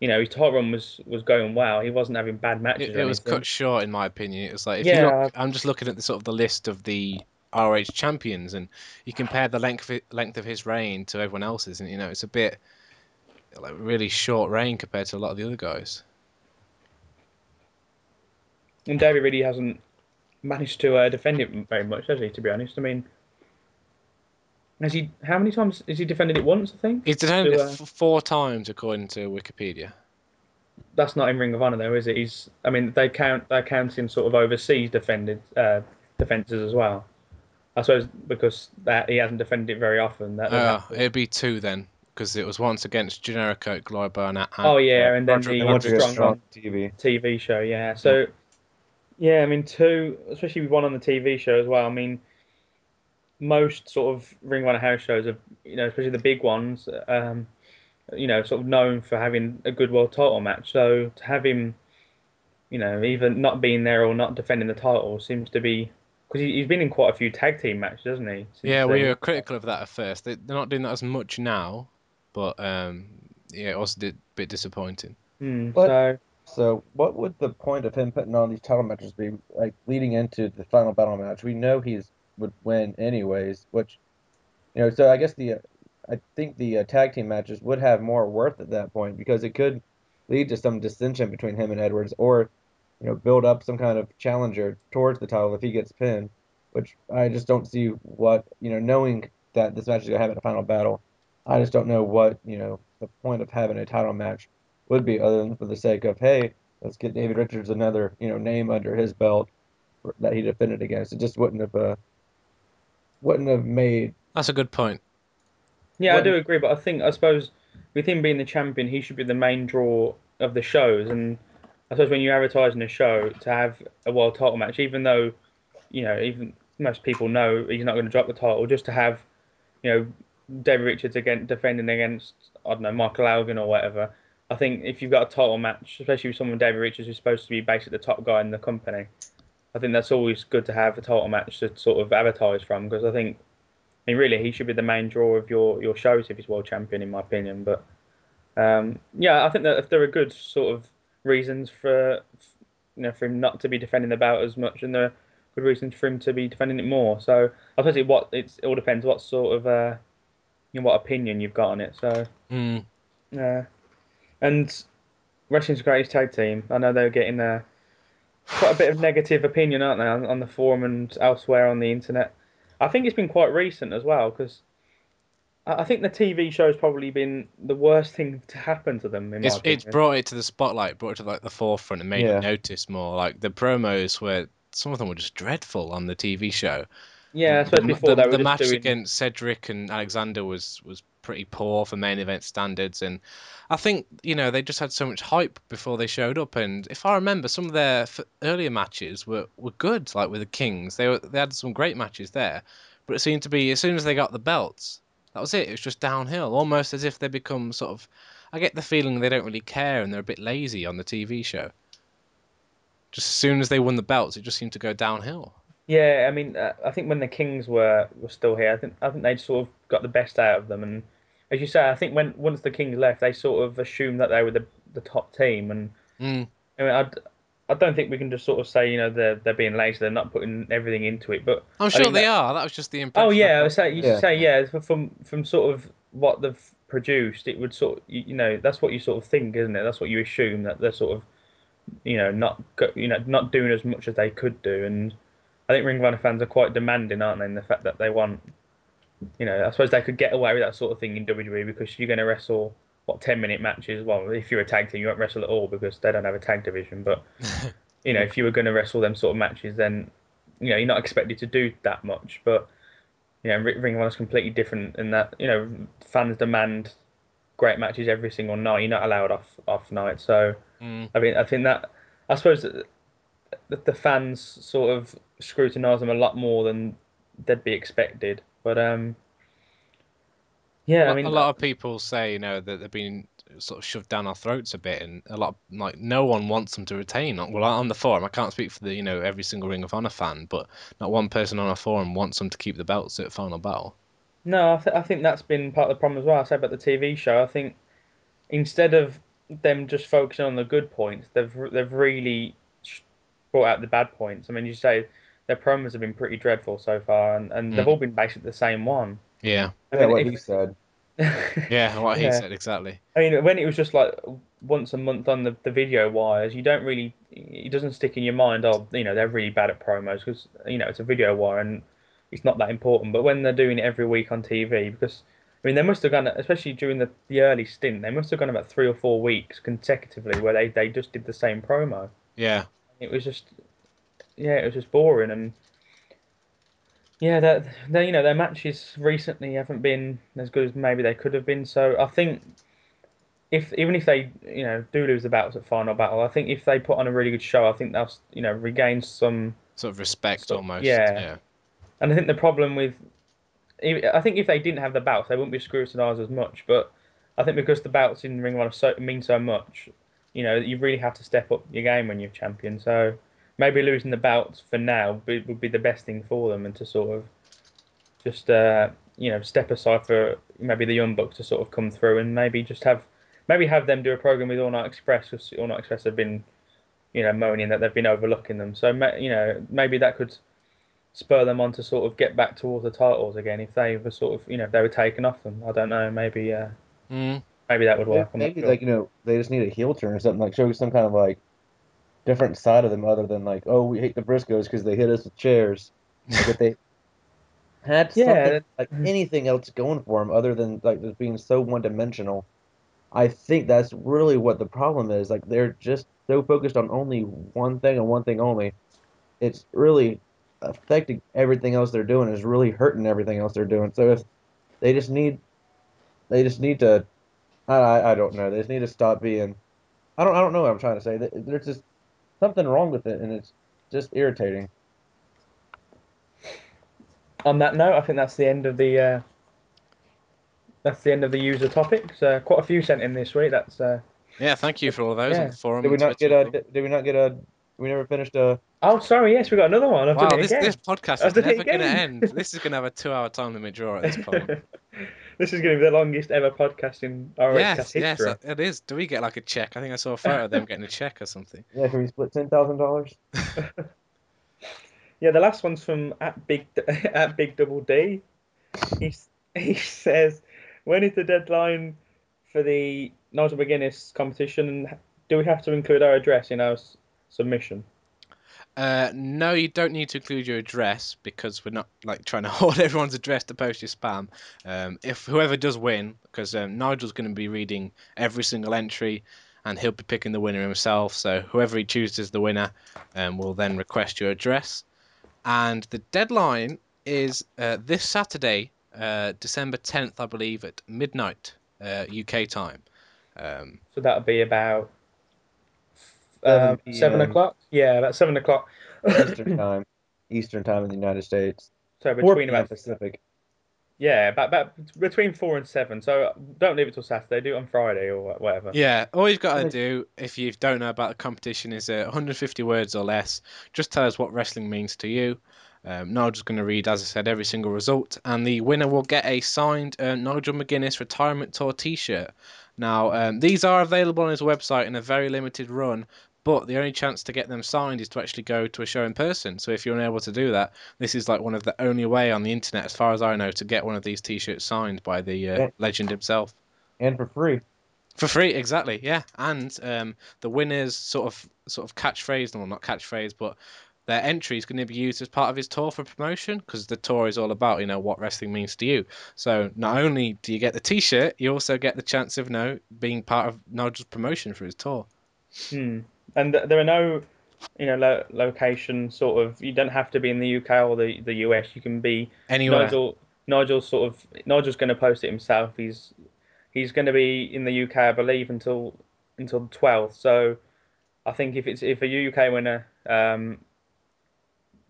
you know, his title run was was going well. He wasn't having bad matches. It, it was cut short, in my opinion. It was like if Yeah. you look, I'm just looking at the sort of the list of the ROH champions, and you compare the length of, length of his reign to everyone else's, and you know it's a bit like really short reign compared to a lot of the other guys. And Davey really hasn't managed to uh, defend it very much, has he? To be honest, I mean, has he? How many times has he defended it? Once, I think. He's defended To, it uh, f- four times according to Wikipedia. That's not in Ring of Honor, though, is it? He's. I mean, they count. They're counting sort of overseas defended uh, defenses as well. I suppose because that he hasn't defended it very often. That Uh, have it'd be two then, because it was once against Generico, Globo, and, and Oh yeah, and then Roderick- the And once strong, Strong TV. TV show. Yeah, so yeah, I mean two, especially with one on the TV show as well. I mean, most sort of Ring of Honor house shows have, you know, especially the big ones, um, you know, sort of known for having a good world title match. So to have him, you know, either not being there or not defending the title seems to be because he, he's been in quite a few tag team matches, hasn't he? since Yeah, we then? were critical of that at first. They, they're not doing that as much now, but um, yeah, it was a bit disappointing. Hmm, But- so So, what would the point of him putting on these title matches be? Like leading into the final battle match, we know he's would win anyways. Which, you know, so I guess the, uh, I think the uh, tag team matches would have more worth at that point because it could lead to some dissension between him and Edwards, or, you know, build up some kind of challenger towards the title if he gets pinned. Which I just don't see what you know, knowing that this match is gonna happen in a final battle. I just don't know what you know the point of having a title match would be other than for the sake of hey, let's get David Richards another you know name under his belt for- that he defended against. It just wouldn't have uh, wouldn't have made That's a good point. Yeah, I do agree, but I think I suppose with him being the champion, he should be the main draw of the shows. And I suppose when you're advertising a show to have a world title match, even though you know, even most people know he's not going to drop the title, just to have you know David Richards again defending against I don't know Michael Elgin or whatever. I think if you've got a title match, especially with someone David Richards who's supposed to be basically the top guy in the company, I think that's always good to have a title match to sort of advertise from because I think I mean, really, he should be the main draw of your, your shows if he's world champion, in my opinion. But um, yeah, I think that if there are a good sort of reasons for you know for him not to be defending the belt as much, and there are good reasons for him to be defending it more. So I suppose it what it's it all depends what sort of uh, you know, what opinion you've got on it. So Mm. yeah, and Wrestling's greatest tag team. I know they're getting uh, quite a bit of negative opinion, aren't they, on, on the forum and elsewhere on the internet. I think it's been quite recent as well because I I think the TV show's probably been the worst thing to happen to them. In my It's it's brought it to the spotlight, brought it to like the forefront, and made Yeah. it notice more. Like the promos were some of them were just dreadful on the TV show. yeah, I suppose the, before the, they were the just match doing. against Cedric and Alexander was was pretty poor for main event standards, and I think you know they just had so much hype before they showed up. And if I remember, some of their earlier matches were, were good, like with the Kings. They were they had some great matches there, but it seemed to be as soon as they got the belts, that was it. It was just downhill, almost as if they become sort of. I get the feeling they don't really care and they're a bit lazy on the TV show. Just as soon as they won the belts, it just seemed to go downhill. Yeah, I mean, uh, I think when the Kings were were still here, I think I think they'd sort of got the best out of them. And as you say, I think when once the Kings left, they sort of assumed that they were the the top team. And Mm. I mean, I, I don't think we can just sort of say you know they're they're being lazy, they're not putting everything into it. But I'm sure they that- are. That was just the impression. oh yeah, I was say you Yeah. say yeah from from sort of what they've produced, it would sort of, you, you know that's what you sort of think, isn't it? That's what you assume that they're sort of you know not you know not doing as much as they could do, and I think Ring of Honor fans are quite demanding, aren't they? In the fact that they want, you know, I suppose they could get away with that sort of thing in WWE because you're going to wrestle what ten minute matches. Well, if you're a tag team, you won't wrestle at all because they don't have a tag division. But <laughs> you know, if you were going to wrestle them sort of matches, then you know you're not expected to do that much. But you know, Ring of Honor is completely different in that you know fans demand great matches every single night. You're not allowed off off night. So Mm. I mean, I think that I suppose that the, the fans sort of scrutinise them a lot more than they'd be expected. But um, yeah, I mean, a lot of people say, you know, that they've been sort of shoved down our throats a bit, and a lot of, like no one wants them to retain. Well, on the forum, I can't speak for the you know every single Ring of Honor fan, but not one person on our forum wants them to keep the belts at Final Battle. No, I, th- I think that's been part of the problem as well. I said about the TV show. I think instead of them just focusing on the good points, they've they've really brought out the bad points. I mean, you say their promos have been pretty dreadful so far, and, and they've Mm. all been basically the same one. Yeah, I Yeah, what if- he said. <laughs> yeah, what he Yeah. said exactly. I mean, when it was just like once a month on the, the video wires, you don't really, it doesn't stick in your mind, oh, you know, they're really bad at promos because, you know, it's a video wire and it's not that important. But when they're doing it every week on TV, because, I mean, they must have gone, especially during the, the early stint, they must have gone about three or four weeks consecutively where they, they just did the same promo. Yeah, It was just, yeah, it was just boring. And, yeah, that they, you know, their matches recently haven't been as good as maybe they could have been. So I think if even if they, you know, do lose the battles at final battle, I think if they put on a really good show, I think they'll, you know, regain some. sort of respect So- almost. yeah. yeah, And I think the problem with, I think if they didn't have the bouts, they wouldn't be scrutinised as much. But I think because the bouts in Ring of Honor so, mean so much, you know, you really have to step up your game when you're champion. So maybe losing the bouts for now would be the best thing for them, and to sort of just uh, you know step aside for maybe the Young Bucks to sort of come through and maybe just have maybe have them do a program with All Night Express because All Night Express have been you know moaning that they've been overlooking them. So you know maybe that could spur them on to sort of get back towards the titles again if they were sort of you know if they were taken off them. I don't know. Maybe uh, Mm. maybe that would work. I'm Maybe sure. like you know they just need a heel turn or something like show some kind of like different side of them other than like oh we hate the Briscoes because they hit us with chairs. Like if they <laughs> had Yeah, something like <laughs> anything else going for them other than like just being so one dimensional, I think that's really what the problem is. Like they're just so focused on only one thing and one thing only. It's really affecting everything else they're doing. Is really hurting everything else they're doing. So if they just need, they just need to I, I I don't know. They just need to stop being. I don't I don't know what I'm trying to say. They're just something wrong with it, and it's just irritating. on that note, I think that's the end of the uh, that's the end of the user topics. Uh, quite a few sent in this week. That's uh, Yeah, thank you for all of those Yeah. on the forum. Did we and not get a? Did, did we not get a? We never finished a. oh, sorry, yes, we got another one. I've Wow, done it this, again. this podcast I've is it never going to again. end. This is going to have a two-hour time limit draw at this point. <laughs> this is going to be the longest ever podcast in our yes, history. yes, it is. Do we get like a check? I think I saw a photo of them getting a check or something. Yeah, can we split ten thousand dollars? <laughs> Yeah, the last one's from at big <laughs> at big double D. He he says, "When is the deadline for the Nigel McGuinness competition? Do we have to include our address in our submission?" Uh, no, you don't need to include your address because we're not like trying to <laughs> hold everyone's address to post your spam. Um, if whoever does win, because um, Nigel's going to be reading every single entry, and he'll be picking the winner himself. So whoever he chooses the winner, um, will then request your address, and the deadline is uh, this Saturday, uh, December tenth, I believe, at midnight uh, UK time. Um, So that'll be about um, seven o'clock. Yeah, about seven o'clock. Eastern <laughs> time. Eastern time in the United States. so between PM about Pacific. yeah, about, about between four and seven. So don't leave it till Saturday. Do it on Friday or whatever. Yeah, all you've got to do if you don't know about the competition is uh, 150 words or less. Just tell us what wrestling means to you. Um, Nigel's going to read, as I said, every single result, and the winner will get a signed uh, Nigel McGuinness Retirement Tour T-shirt. Now, um, these are available on his website in a very limited run, but the only chance to get them signed is to actually go to a show in person. So if you're unable to do that, this is like one of the only way on the internet, as far as I know, to get one of these T-shirts signed by the uh, legend himself. and for free. For free, exactly, yeah. And um, the winners sort of sort of catchphrase, well, not catchphrase, but their entry is going to be used as part of his tour for promotion because the tour is all about you know what wrestling means to you. So not only do you get the T-shirt, you also get the chance of you know being part of Nigel's promotion for his tour. Hmm. And th- there are no, you know, lo- location sort of. You don't have to be in the UK or the the US. You can be Anywhere, Nigel. Nigel's sort of Nigel's going to post it himself. He's he's going to be in the UK, I believe, until until the twelfth. So I think if it's if a UK winner um,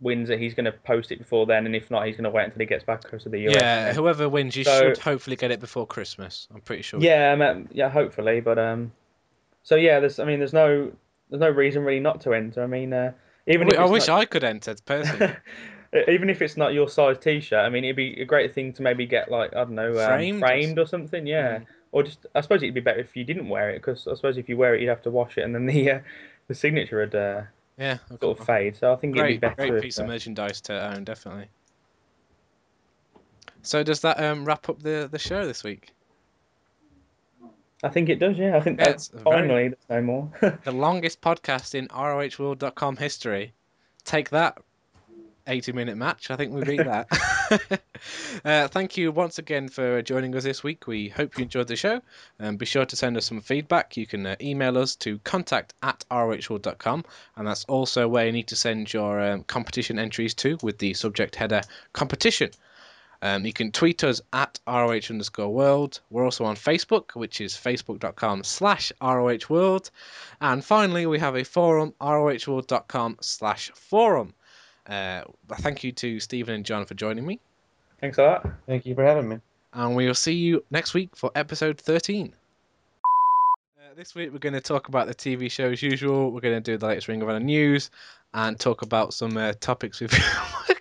wins it, he's going to post it before then, and if not, he's going to wait until he gets back to the US. yeah. Whoever wins, you So- should hopefully get it before Christmas. I'm pretty sure. Yeah, mean, yeah, hopefully, but um, so yeah, there's I mean, there's no there's no reason really not to enter. I mean, uh, even if I wish not- I could enter personally. <laughs> Even if it's not your size T-shirt, I mean, it'd be a great thing to maybe get like I don't know, um, Framed framed, or something. Yeah, or just I suppose it'd be better if you didn't wear it because I suppose if you wear it, you'd have to wash it, and then the uh, the signature would uh, yeah, sort of fade. So I think it'd be great, better. great piece uh, of merchandise to own, definitely. So does that um, wrap up the the show this week? I think it does. Yeah, I think Yeah, that's very- finally there's no more. <laughs> The longest podcast in ROHworld.com history. Take that. 80 minute match. I think we beat that. <laughs> <laughs> uh, thank you once again for joining us this week. We hope you enjoyed the show. Um, be sure to send us some feedback. You can uh, email us to contact at rohworld.com, and that's also where you need to send your um, competition entries to with the subject header competition. Um, you can tweet us at ROH underscore world. We're also on Facebook, which is facebook.com slash ROH world. And finally, we have a forum, rohworld.com slash forum. Uh, thank you to Stephen and John for joining me. Thanks a lot. Thank you for having me. And we will see you next week for episode 13. Uh, this week, we're going to talk about the TV show as usual. We're going to do the latest Ring of Honor news and talk about some uh, topics with. <laughs>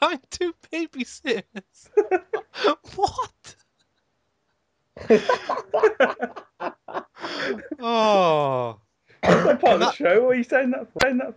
my god! He banged two babysitters! <laughs> what? <laughs> oh. That's not part of the show. What are you saying that for? Saying that for?